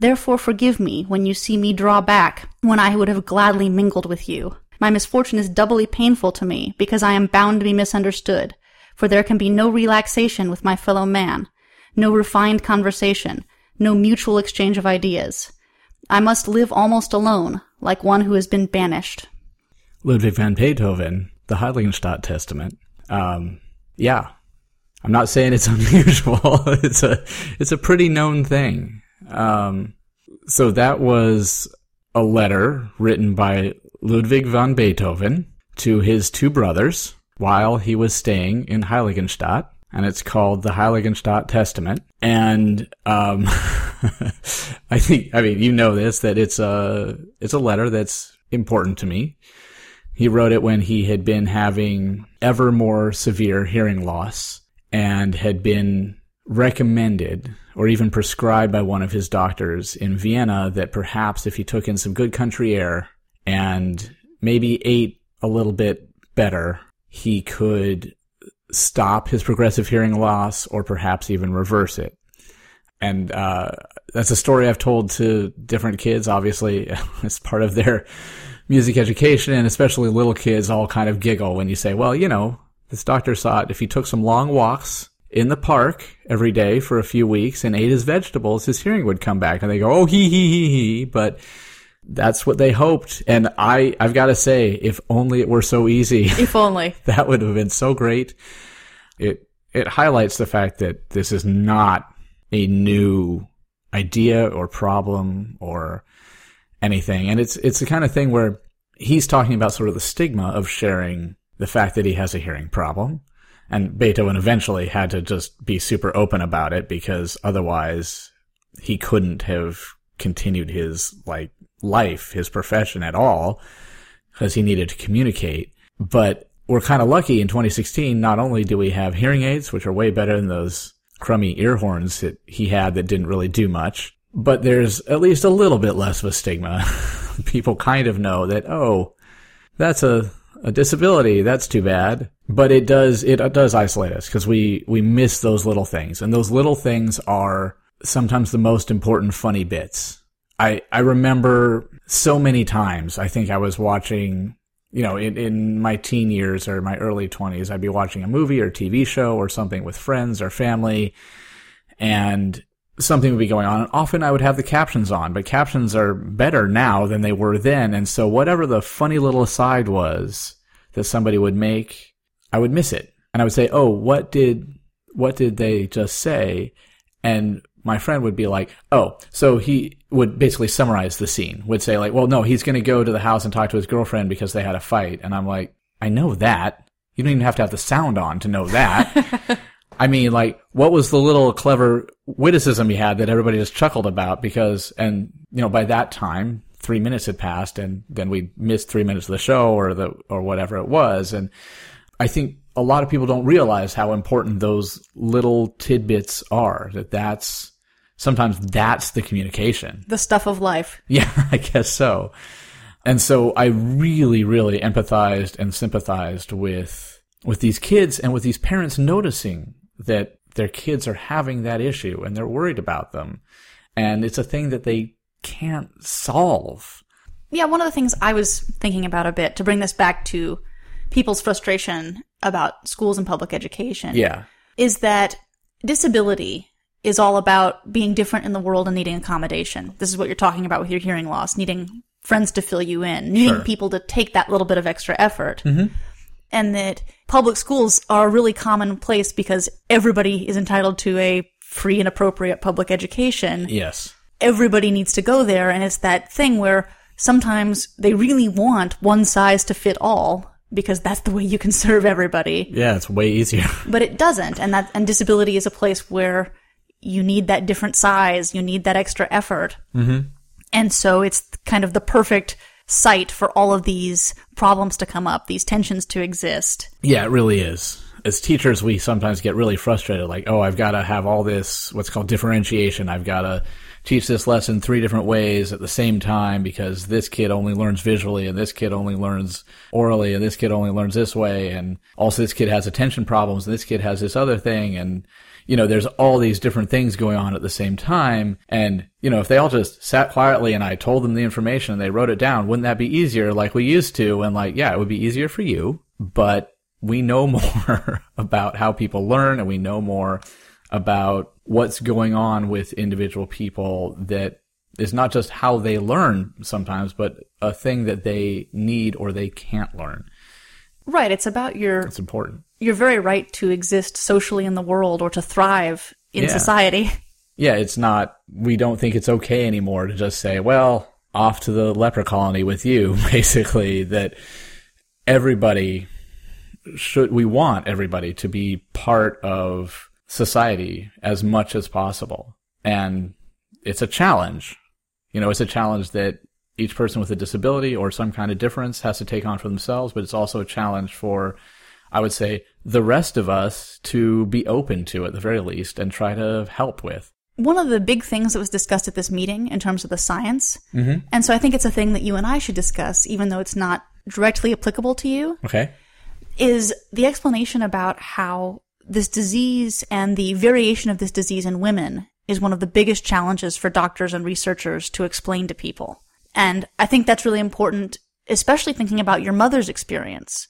S1: Therefore forgive me when you see me draw back, when I would have gladly mingled with you. My misfortune is doubly painful to me, because I am bound to be misunderstood, for there can be no relaxation with my fellow man, no refined conversation, no mutual exchange of ideas. I must live almost alone, like one who has been banished.
S2: Ludwig van Beethoven, the Heiligenstadt Testament. Um, yeah, I'm not saying it's unusual. it's a it's a pretty known thing. Um, so that was a letter written by Ludwig van Beethoven to his two brothers while he was staying in Heiligenstadt, and it's called the Heiligenstadt Testament. And um, I think, I mean, you know this that it's a it's a letter that's important to me. He wrote it when he had been having ever more severe hearing loss and had been recommended or even prescribed by one of his doctors in Vienna that perhaps if he took in some good country air and maybe ate a little bit better, he could stop his progressive hearing loss or perhaps even reverse it. And uh, that's a story I've told to different kids, obviously, as part of their music education, and especially little kids all kind of giggle when you say, well, you know, this doctor thought if he took some long walks in the park every day for a few weeks and ate his vegetables, his hearing would come back. And they go, oh, he, he, he, he. But that's what they hoped. And I, I've got to say, if only it were so easy.
S1: If only.
S2: that would have been so great. It, it highlights the fact that this is not a new idea or problem or anything. And it's, it's the kind of thing where he's talking about sort of the stigma of sharing the fact that he has a hearing problem. And Beethoven eventually had to just be super open about it because otherwise he couldn't have continued his like life, his profession at all because he needed to communicate. But we're kind of lucky in 2016. Not only do we have hearing aids, which are way better than those crummy ear horns that he had that didn't really do much, but there's at least a little bit less of a stigma. People kind of know that, oh, that's a, a disability. That's too bad. But it does, it does isolate us because we, we miss those little things. And those little things are sometimes the most important funny bits. I, I remember so many times, I think I was watching, you know, in, in my teen years or my early twenties, I'd be watching a movie or TV show or something with friends or family. And something would be going on. And often I would have the captions on, but captions are better now than they were then. And so whatever the funny little aside was that somebody would make, I would miss it. And I would say, Oh, what did, what did they just say? And my friend would be like, Oh, so he would basically summarize the scene, would say like, well, no, he's going to go to the house and talk to his girlfriend because they had a fight. And I'm like, I know that. You don't even have to have the sound on to know that. I mean, like, what was the little clever witticism he had that everybody just chuckled about? Because, and, you know, by that time, three minutes had passed and then we missed three minutes of the show or the, or whatever it was. And I think a lot of people don't realize how important those little tidbits are, that that's, sometimes that's the communication.
S1: The stuff of life.
S2: Yeah, I guess so. And so I really, really empathized and sympathized with, with these kids and with these parents noticing that their kids are having that issue and they're worried about them. And it's a thing that they can't solve.
S1: Yeah, one of the things I was thinking about a bit to bring this back to people's frustration about schools and public education.
S2: Yeah.
S1: Is that disability is all about being different in the world and needing accommodation. This is what you're talking about with your hearing loss, needing friends to fill you in, needing
S2: Sure.
S1: people to take that little bit of extra effort.
S2: Mm-hmm.
S1: And that public schools are a really common place because everybody is entitled to a free and appropriate public education.
S2: Yes.
S1: Everybody needs to go there, and it's that thing where sometimes they really want one size to fit all because that's the way you can serve everybody,
S2: Yeah, it's way easier.
S1: but it doesn't. And that and disability is a place where you need that different size, you need that extra effort. Mm-hmm. And so it's kind of the perfect site for all of these problems to come up, these tensions to exist.
S2: Yeah, it really is. As teachers, we sometimes get really frustrated like, oh, I've got to have all this, what's called differentiation. I've got to teach this lesson three different ways at the same time because this kid only learns visually and this kid only learns orally and this kid only learns this way. And also this kid has attention problems and this kid has this other thing. And, you know, there's all these different things going on at the same time. And, you know, if they all just sat quietly and I told them the information and they wrote it down, wouldn't that be easier like we used to? And like, yeah, it would be easier for you, but we know more about how people learn and we know more about what's going on with individual people that is not just how they learn sometimes, but a thing that they need or they can't learn.
S1: Right. It's about your.
S2: It's important.
S1: Your very right to exist socially in the world or to thrive in
S2: Yeah.
S1: society.
S2: Yeah, it's not, we don't think it's okay anymore to just say, well, off to the leper colony with you, basically, that everybody should, we want everybody to be part of society as much as possible. And it's a challenge. You know, it's a challenge that each person with a disability or some kind of difference has to take on for themselves, but it's also a challenge for, I would say, the rest of us to be open to at the very least and try to help with.
S1: One of the big things that was discussed at this meeting in terms of the science, mm-hmm. and so I think it's a thing that you and I should discuss, even though it's not directly applicable to you,
S2: Okay.
S1: is the explanation about how this disease and the variation of this disease in women is one of the biggest challenges for doctors and researchers to explain to people. And I think that's really important, especially thinking about your mother's experience,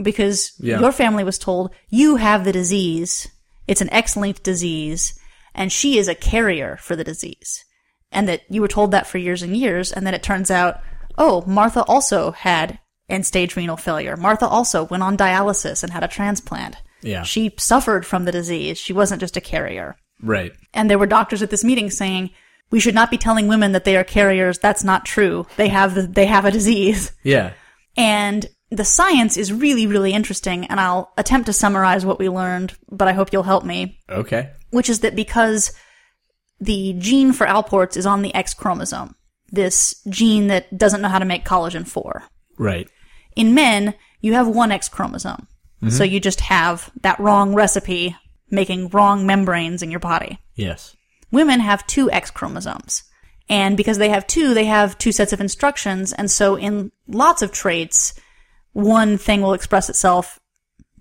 S1: because
S2: Yeah.
S1: your family was told you have the disease, it's an X-linked disease, and she is a carrier for the disease. And that you were told that for years and years, and then it turns out, oh, Martha also had end stage renal failure. Martha also went on dialysis and had a transplant.
S2: Yeah.
S1: She suffered from the disease. She wasn't just a carrier.
S2: Right.
S1: And there were doctors at this meeting saying, we should not be telling women that they are carriers. That's not true. They have the, they have a disease.
S2: Yeah.
S1: And the science is really, really interesting. And I'll attempt to summarize what we learned, but I hope you'll help me.
S2: Okay.
S1: Which is that because the gene for Alport's is on the X chromosome, this gene that doesn't know how to make collagen 4.
S2: Right.
S1: In men, you have one X chromosome. So mm-hmm. you just have that wrong recipe making wrong membranes in your body.
S2: Yes.
S1: Women have two X chromosomes. And because they have two, they have two sets of instructions. And so in lots of traits, one thing will express itself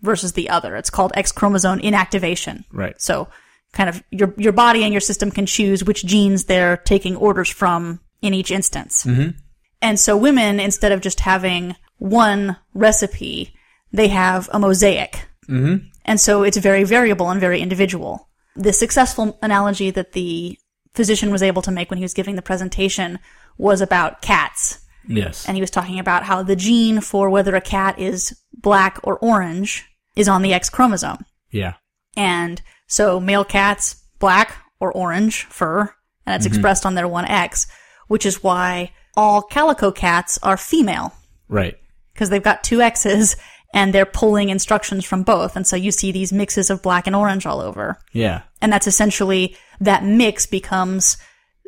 S1: versus the other. It's called X chromosome inactivation.
S2: Right.
S1: So kind of your, your body and your system can choose which genes they're taking orders from in each instance. Mm-hmm. And so women, instead of just having one recipe, they have a mosaic. Mm-hmm. And so it's very variable and very individual. The successful analogy that the physician was able to make when he was giving the presentation was about cats.
S2: Yes.
S1: And he was talking about how the gene for whether a cat is black or orange is on the X chromosome.
S2: yeah.
S1: And so male cats, black or orange fur, and it's mm-hmm. expressed on their 1X, which is why all calico cats are female
S2: Right.
S1: because they've got two X's and they're pulling instructions from both. And so you see these mixes of black and orange all over.
S2: Yeah.
S1: And that's essentially that mix becomes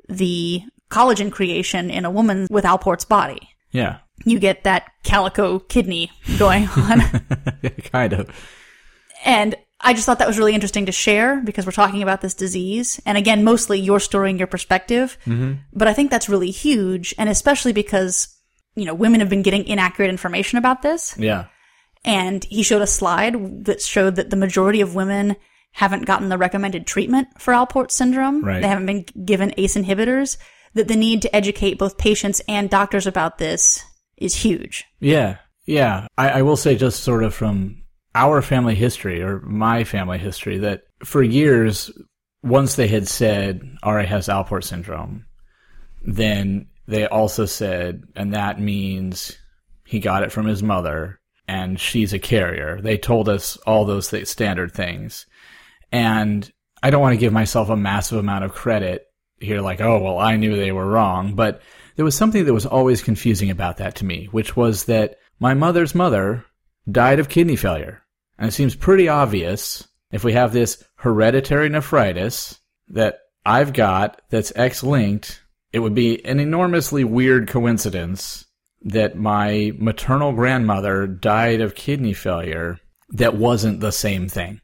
S1: the collagen creation in a woman with Alport's body.
S2: Yeah.
S1: You get that calico kidney going on.
S2: kind of.
S1: And I just thought that was really interesting to share because we're talking about this disease. And again, mostly your story and your perspective. Mm-hmm. But I think that's really huge. And especially because, you know, women have been getting inaccurate information about this.
S2: Yeah.
S1: And he showed a slide that showed that the majority of women haven't gotten the recommended treatment for Alport syndrome.
S2: Right.
S1: They haven't been given ACE inhibitors. That the need to educate both patients and doctors about this is huge.
S2: Yeah. Yeah. I, I will say just sort of from our family history or my family history that for years, once they had said Ari has Alport syndrome, then they also said, and that means he got it from his mother and she's a carrier. They told us all those th- standard things. And I don't want to give myself a massive amount of credit here, like, oh, well, I knew they were wrong. But there was something that was always confusing about that to me, which was that my mother's mother died of kidney failure. And it seems pretty obvious if we have this hereditary nephritis that I've got that's X linked, it would be an enormously weird coincidence that my maternal grandmother died of kidney failure that wasn't the same thing.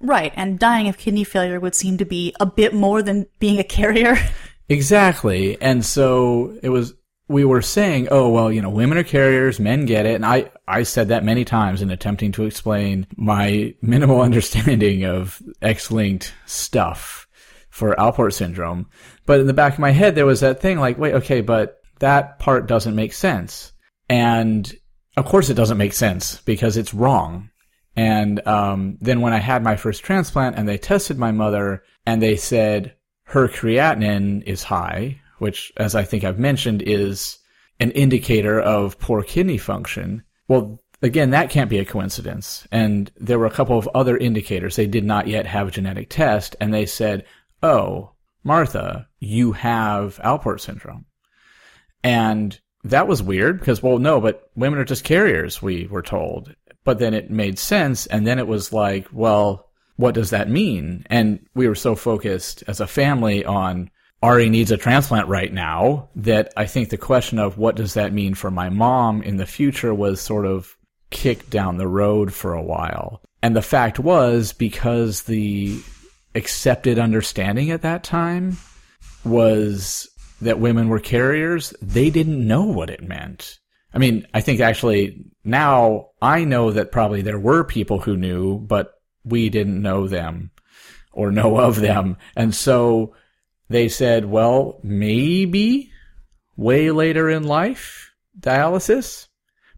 S1: Right, and dying of kidney failure would seem to be a bit more than being a carrier.
S2: Exactly. And so it was we were saying, oh well, you know, women are carriers, men get it, and I I said that many times in attempting to explain my minimal understanding of X-linked stuff for Alport syndrome. But in the back of my head, there was that thing like, wait, okay, but that part doesn't make sense, and of course it doesn't make sense because it's wrong. And um, then when I had my first transplant and they tested my mother and they said her creatinine is high, which, as I think I've mentioned, is an indicator of poor kidney function. Well, again, that can't be a coincidence. And there were a couple of other indicators. They did not yet have a genetic test, and they said, Oh, Martha, you have Alport syndrome. And that was weird because, well, no, but women are just carriers, we were told. But then it made sense. And then it was like, well, what does that mean? And we were so focused as a family on Ari needs a transplant right now that I think the question of what does that mean for my mom in the future was sort of kicked down the road for a while. And the fact was because the accepted understanding at that time was that women were carriers, they didn't know what it meant. I mean, I think actually now I know that probably there were people who knew, but we didn't know them or know of them. And so they said, well, maybe way later in life, dialysis,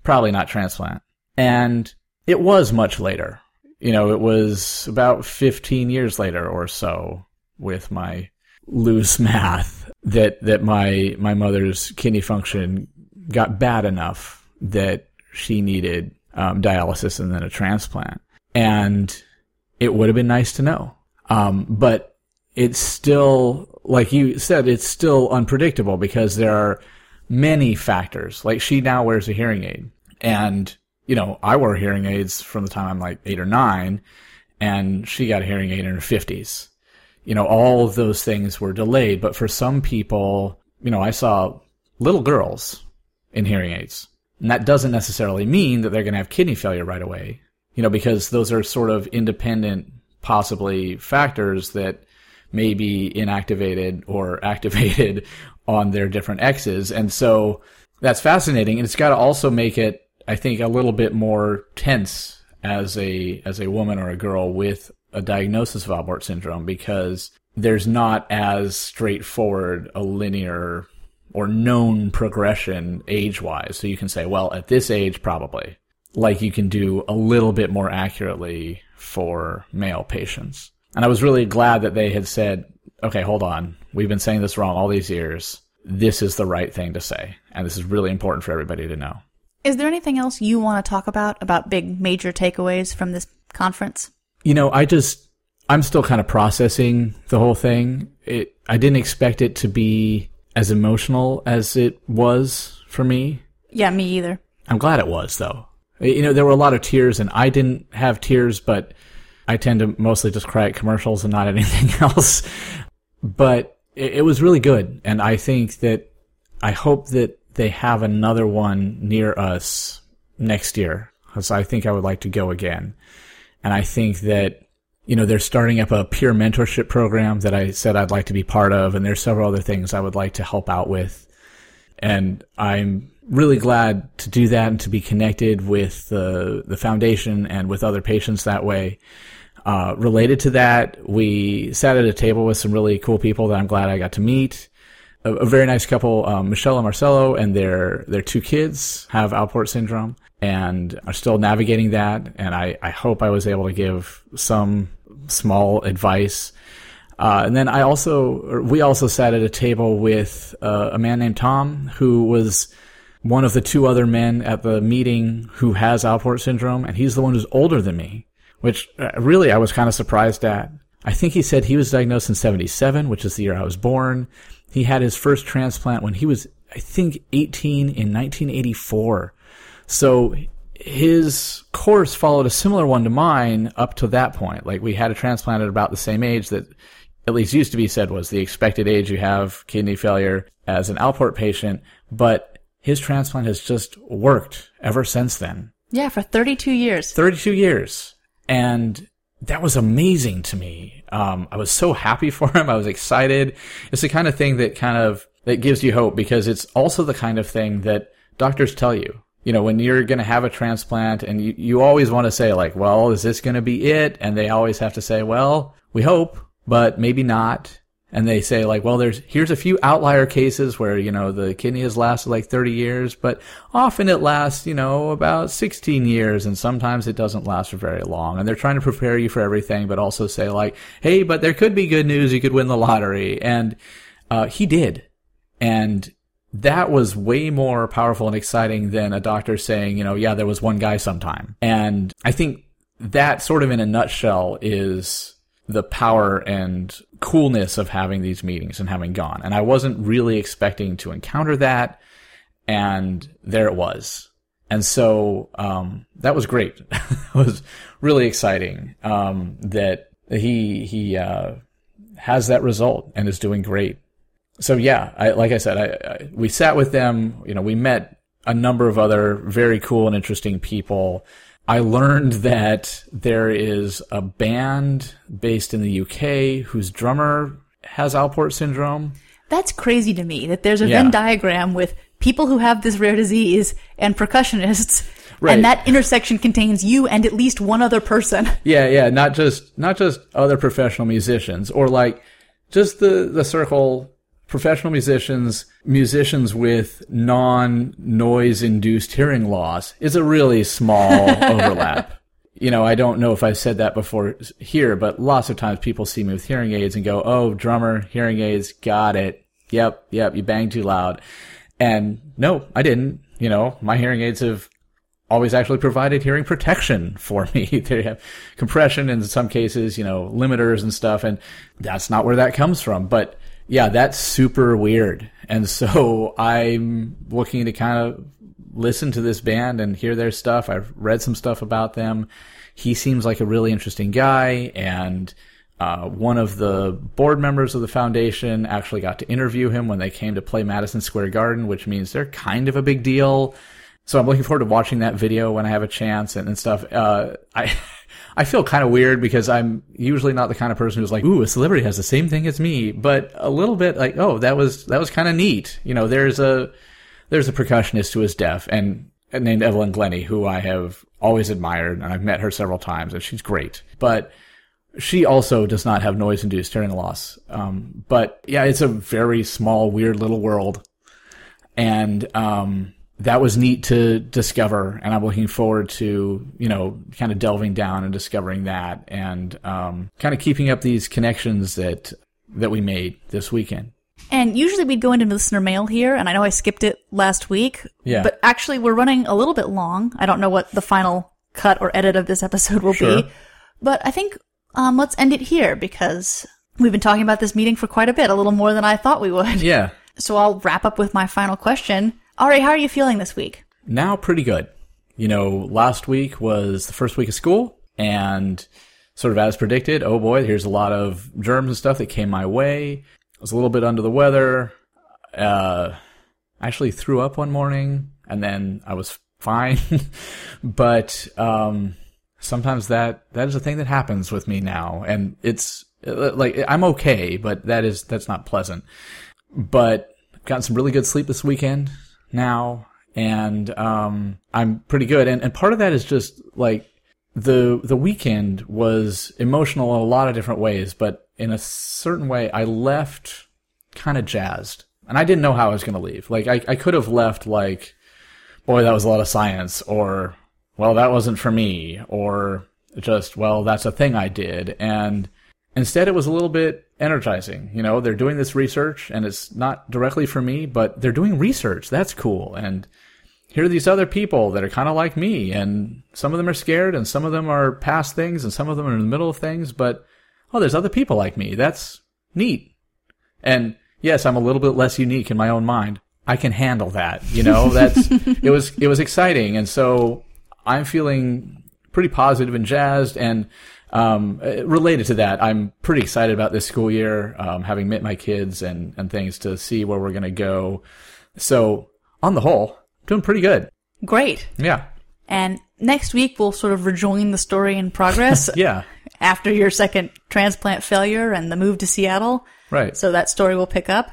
S2: probably not transplant. And it was much later. You know, it was about 15 years later or so with my loose math that, that my, my mother's kidney function got bad enough that she needed um, dialysis and then a transplant. And it would have been nice to know. Um, but it's still like you said, it's still unpredictable because there are many factors. Like she now wears a hearing aid and, you know, I wore hearing aids from the time I'm like eight or nine and she got a hearing aid in her fifties. You know, all of those things were delayed, but for some people, you know, I saw little girls in hearing aids. And that doesn't necessarily mean that they're going to have kidney failure right away, you know, because those are sort of independent, possibly factors that may be inactivated or activated on their different X's. And so that's fascinating. And it's got to also make it, I think, a little bit more tense as a, as a woman or a girl with a diagnosis of Alport syndrome because there's not as straightforward a linear or known progression age wise. So you can say, well, at this age, probably. Like you can do a little bit more accurately for male patients. And I was really glad that they had said, okay, hold on. We've been saying this wrong all these years. This is the right thing to say. And this is really important for everybody to know.
S1: Is there anything else you want to talk about, about big major takeaways from this conference?
S2: You know, I just, I'm still kind of processing the whole thing. It, I didn't expect it to be as emotional as it was for me.
S1: Yeah, me either.
S2: I'm glad it was though. You know, there were a lot of tears and I didn't have tears, but I tend to mostly just cry at commercials and not anything else. But it, it was really good. And I think that I hope that they have another one near us next year because I think I would like to go again. And I think that, you know, they're starting up a peer mentorship program that I said I'd like to be part of. And there's several other things I would like to help out with. And I'm really glad to do that and to be connected with the, the foundation and with other patients that way. Uh, related to that, we sat at a table with some really cool people that I'm glad I got to meet. A, a very nice couple, um, Michelle and Marcelo, and their their two kids have Alport syndrome and are still navigating that. And I, I hope I was able to give some small advice. Uh, and then I also, we also sat at a table with uh, a man named Tom who was one of the two other men at the meeting who has Alport syndrome, and he's the one who's older than me which uh, really I was kind of surprised at. I think he said he was diagnosed in 77, which is the year I was born. He had his first transplant when he was, I think, 18 in 1984. So his course followed a similar one to mine up to that point. Like we had a transplant at about the same age that at least used to be said was the expected age you have kidney failure as an Alport patient, but his transplant has just worked ever since then.
S1: Yeah, for 32 years.
S2: 32 years. And that was amazing to me. Um, I was so happy for him. I was excited. It's the kind of thing that kind of, that gives you hope because it's also the kind of thing that doctors tell you. You know, when you're going to have a transplant and you, you always want to say like, well, is this going to be it? And they always have to say, well, we hope, but maybe not and they say like, well, there's here's a few outlier cases where you know the kidney has lasted like 30 years, but often it lasts you know about 16 years, and sometimes it doesn't last for very long. And they're trying to prepare you for everything, but also say like, hey, but there could be good news. You could win the lottery, and uh, he did, and that was way more powerful and exciting than a doctor saying, you know, yeah, there was one guy sometime. And I think that sort of in a nutshell is the power and coolness of having these meetings and having gone. And I wasn't really expecting to encounter that. And there it was. And so, um, that was great. it was really exciting, um, that he, he, uh, has that result and is doing great. So yeah, I, like I said, I, I, we sat with them, you know, we met a number of other very cool and interesting people. I learned that there is a band based in the UK whose drummer has Alport syndrome.
S1: That's crazy to me that there's a
S2: Yeah.
S1: Venn diagram with people who have this rare disease and percussionists,
S2: Right.
S1: and that intersection contains you and at least one other person.
S2: Yeah, yeah, not just not just other professional musicians or like just the the circle professional musicians, musicians with non-noise induced hearing loss is a really small overlap. You know, I don't know if I've said that before here, but lots of times people see me with hearing aids and go, "Oh, drummer, hearing aids, got it. Yep, yep, you banged too loud." And no, I didn't. You know, my hearing aids have always actually provided hearing protection for me. they have compression in some cases, you know, limiters and stuff, and that's not where that comes from. But yeah, that's super weird. And so I'm looking to kind of listen to this band and hear their stuff. I've read some stuff about them. He seems like a really interesting guy and uh, one of the board members of the foundation actually got to interview him when they came to play Madison Square Garden, which means they're kind of a big deal. So I'm looking forward to watching that video when I have a chance and, and stuff. Uh, I, I feel kind of weird because I'm usually not the kind of person who's like, ooh, a celebrity has the same thing as me, but a little bit like, oh, that was, that was kind of neat. You know, there's a, there's a percussionist who is deaf and named Evelyn Glennie, who I have always admired and I've met her several times and she's great. But she also does not have noise induced hearing loss. Um, but yeah, it's a very small, weird little world. And, um, that was neat to discover. And I'm looking forward to, you know, kind of delving down and discovering that and, um, kind of keeping up these connections that, that we made this weekend.
S1: And usually we'd go into listener mail here, and I know I skipped it last week.
S2: Yeah.
S1: But actually, we're running a little bit long. I don't know what the final cut or edit of this episode will
S2: Sure.
S1: be. But I think um, let's end it here because we've been talking about this meeting for quite a bit, a little more than I thought we would.
S2: Yeah.
S1: So I'll wrap up with my final question. Ari, how are you feeling this week?
S2: now pretty good. You know, last week was the first week of school and sort of as predicted, oh boy, here's a lot of germs and stuff that came my way. I was a little bit under the weather. Uh, actually threw up one morning and then I was fine. but, um, sometimes that, that is a thing that happens with me now and it's uh, like, I'm okay, but that is, that's not pleasant. But gotten some really good sleep this weekend now and um I'm pretty good. And and part of that is just like the the weekend was emotional in a lot of different ways but in a certain way I left kind of jazzed. And I didn't know how I was going to leave. Like I I could have left like boy that was a lot of science or well that wasn't for me or just well that's a thing I did. And Instead, it was a little bit energizing. You know, they're doing this research and it's not directly for me, but they're doing research. That's cool. And here are these other people that are kind of like me and some of them are scared and some of them are past things and some of them are in the middle of things, but oh, there's other people like me. That's neat. And yes, I'm a little bit less unique in my own mind. I can handle that. You know, that's, it was, it was exciting. And so I'm feeling pretty positive and jazzed. And um, uh, related to that, I'm pretty excited about this school year, um, having met my kids and and things to see where we're going to go. So on the whole, doing pretty good.
S1: Great.
S2: Yeah.
S1: And next week we'll sort of rejoin the story in progress
S2: Yeah.
S1: after your second transplant failure and the move to Seattle.
S2: Right.
S1: So that story will pick up.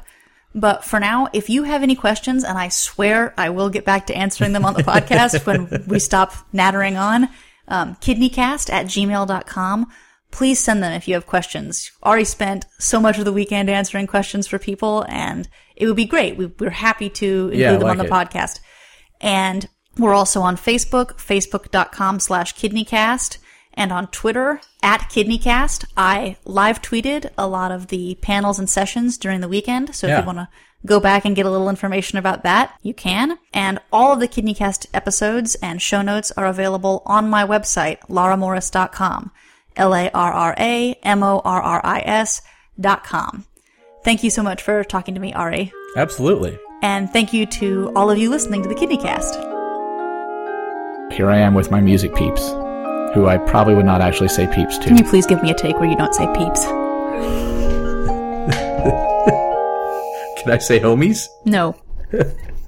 S1: But for now, if you have any questions, and I swear I will get back to answering them on the podcast when we stop nattering on, um, kidneycast at gmail.com. Please send them if you have questions. Already spent so much of the weekend answering questions for people, and it would be great. We, we're happy to include
S2: Yeah,
S1: them on the
S2: it.
S1: podcast. And we're also on Facebook, facebook.com slash kidneycast, and on Twitter at kidneycast. I live tweeted a lot of the panels and sessions during the weekend. So if
S2: Yeah.
S1: you want to go back and get a little information about that, you can. And all of the KidneyCast episodes and show notes are available on my website, larramorris.com. L-A-R-R-A-M-O-R-R-I-S dot com. Thank you so much for talking to me, Ari.
S2: Absolutely.
S1: And thank you to all of you listening to the KidneyCast.
S2: Here I am with my music peeps, who I probably would not actually say peeps to.
S1: Can you please give me a take where you don't say peeps?
S2: Can I say homies?
S1: No.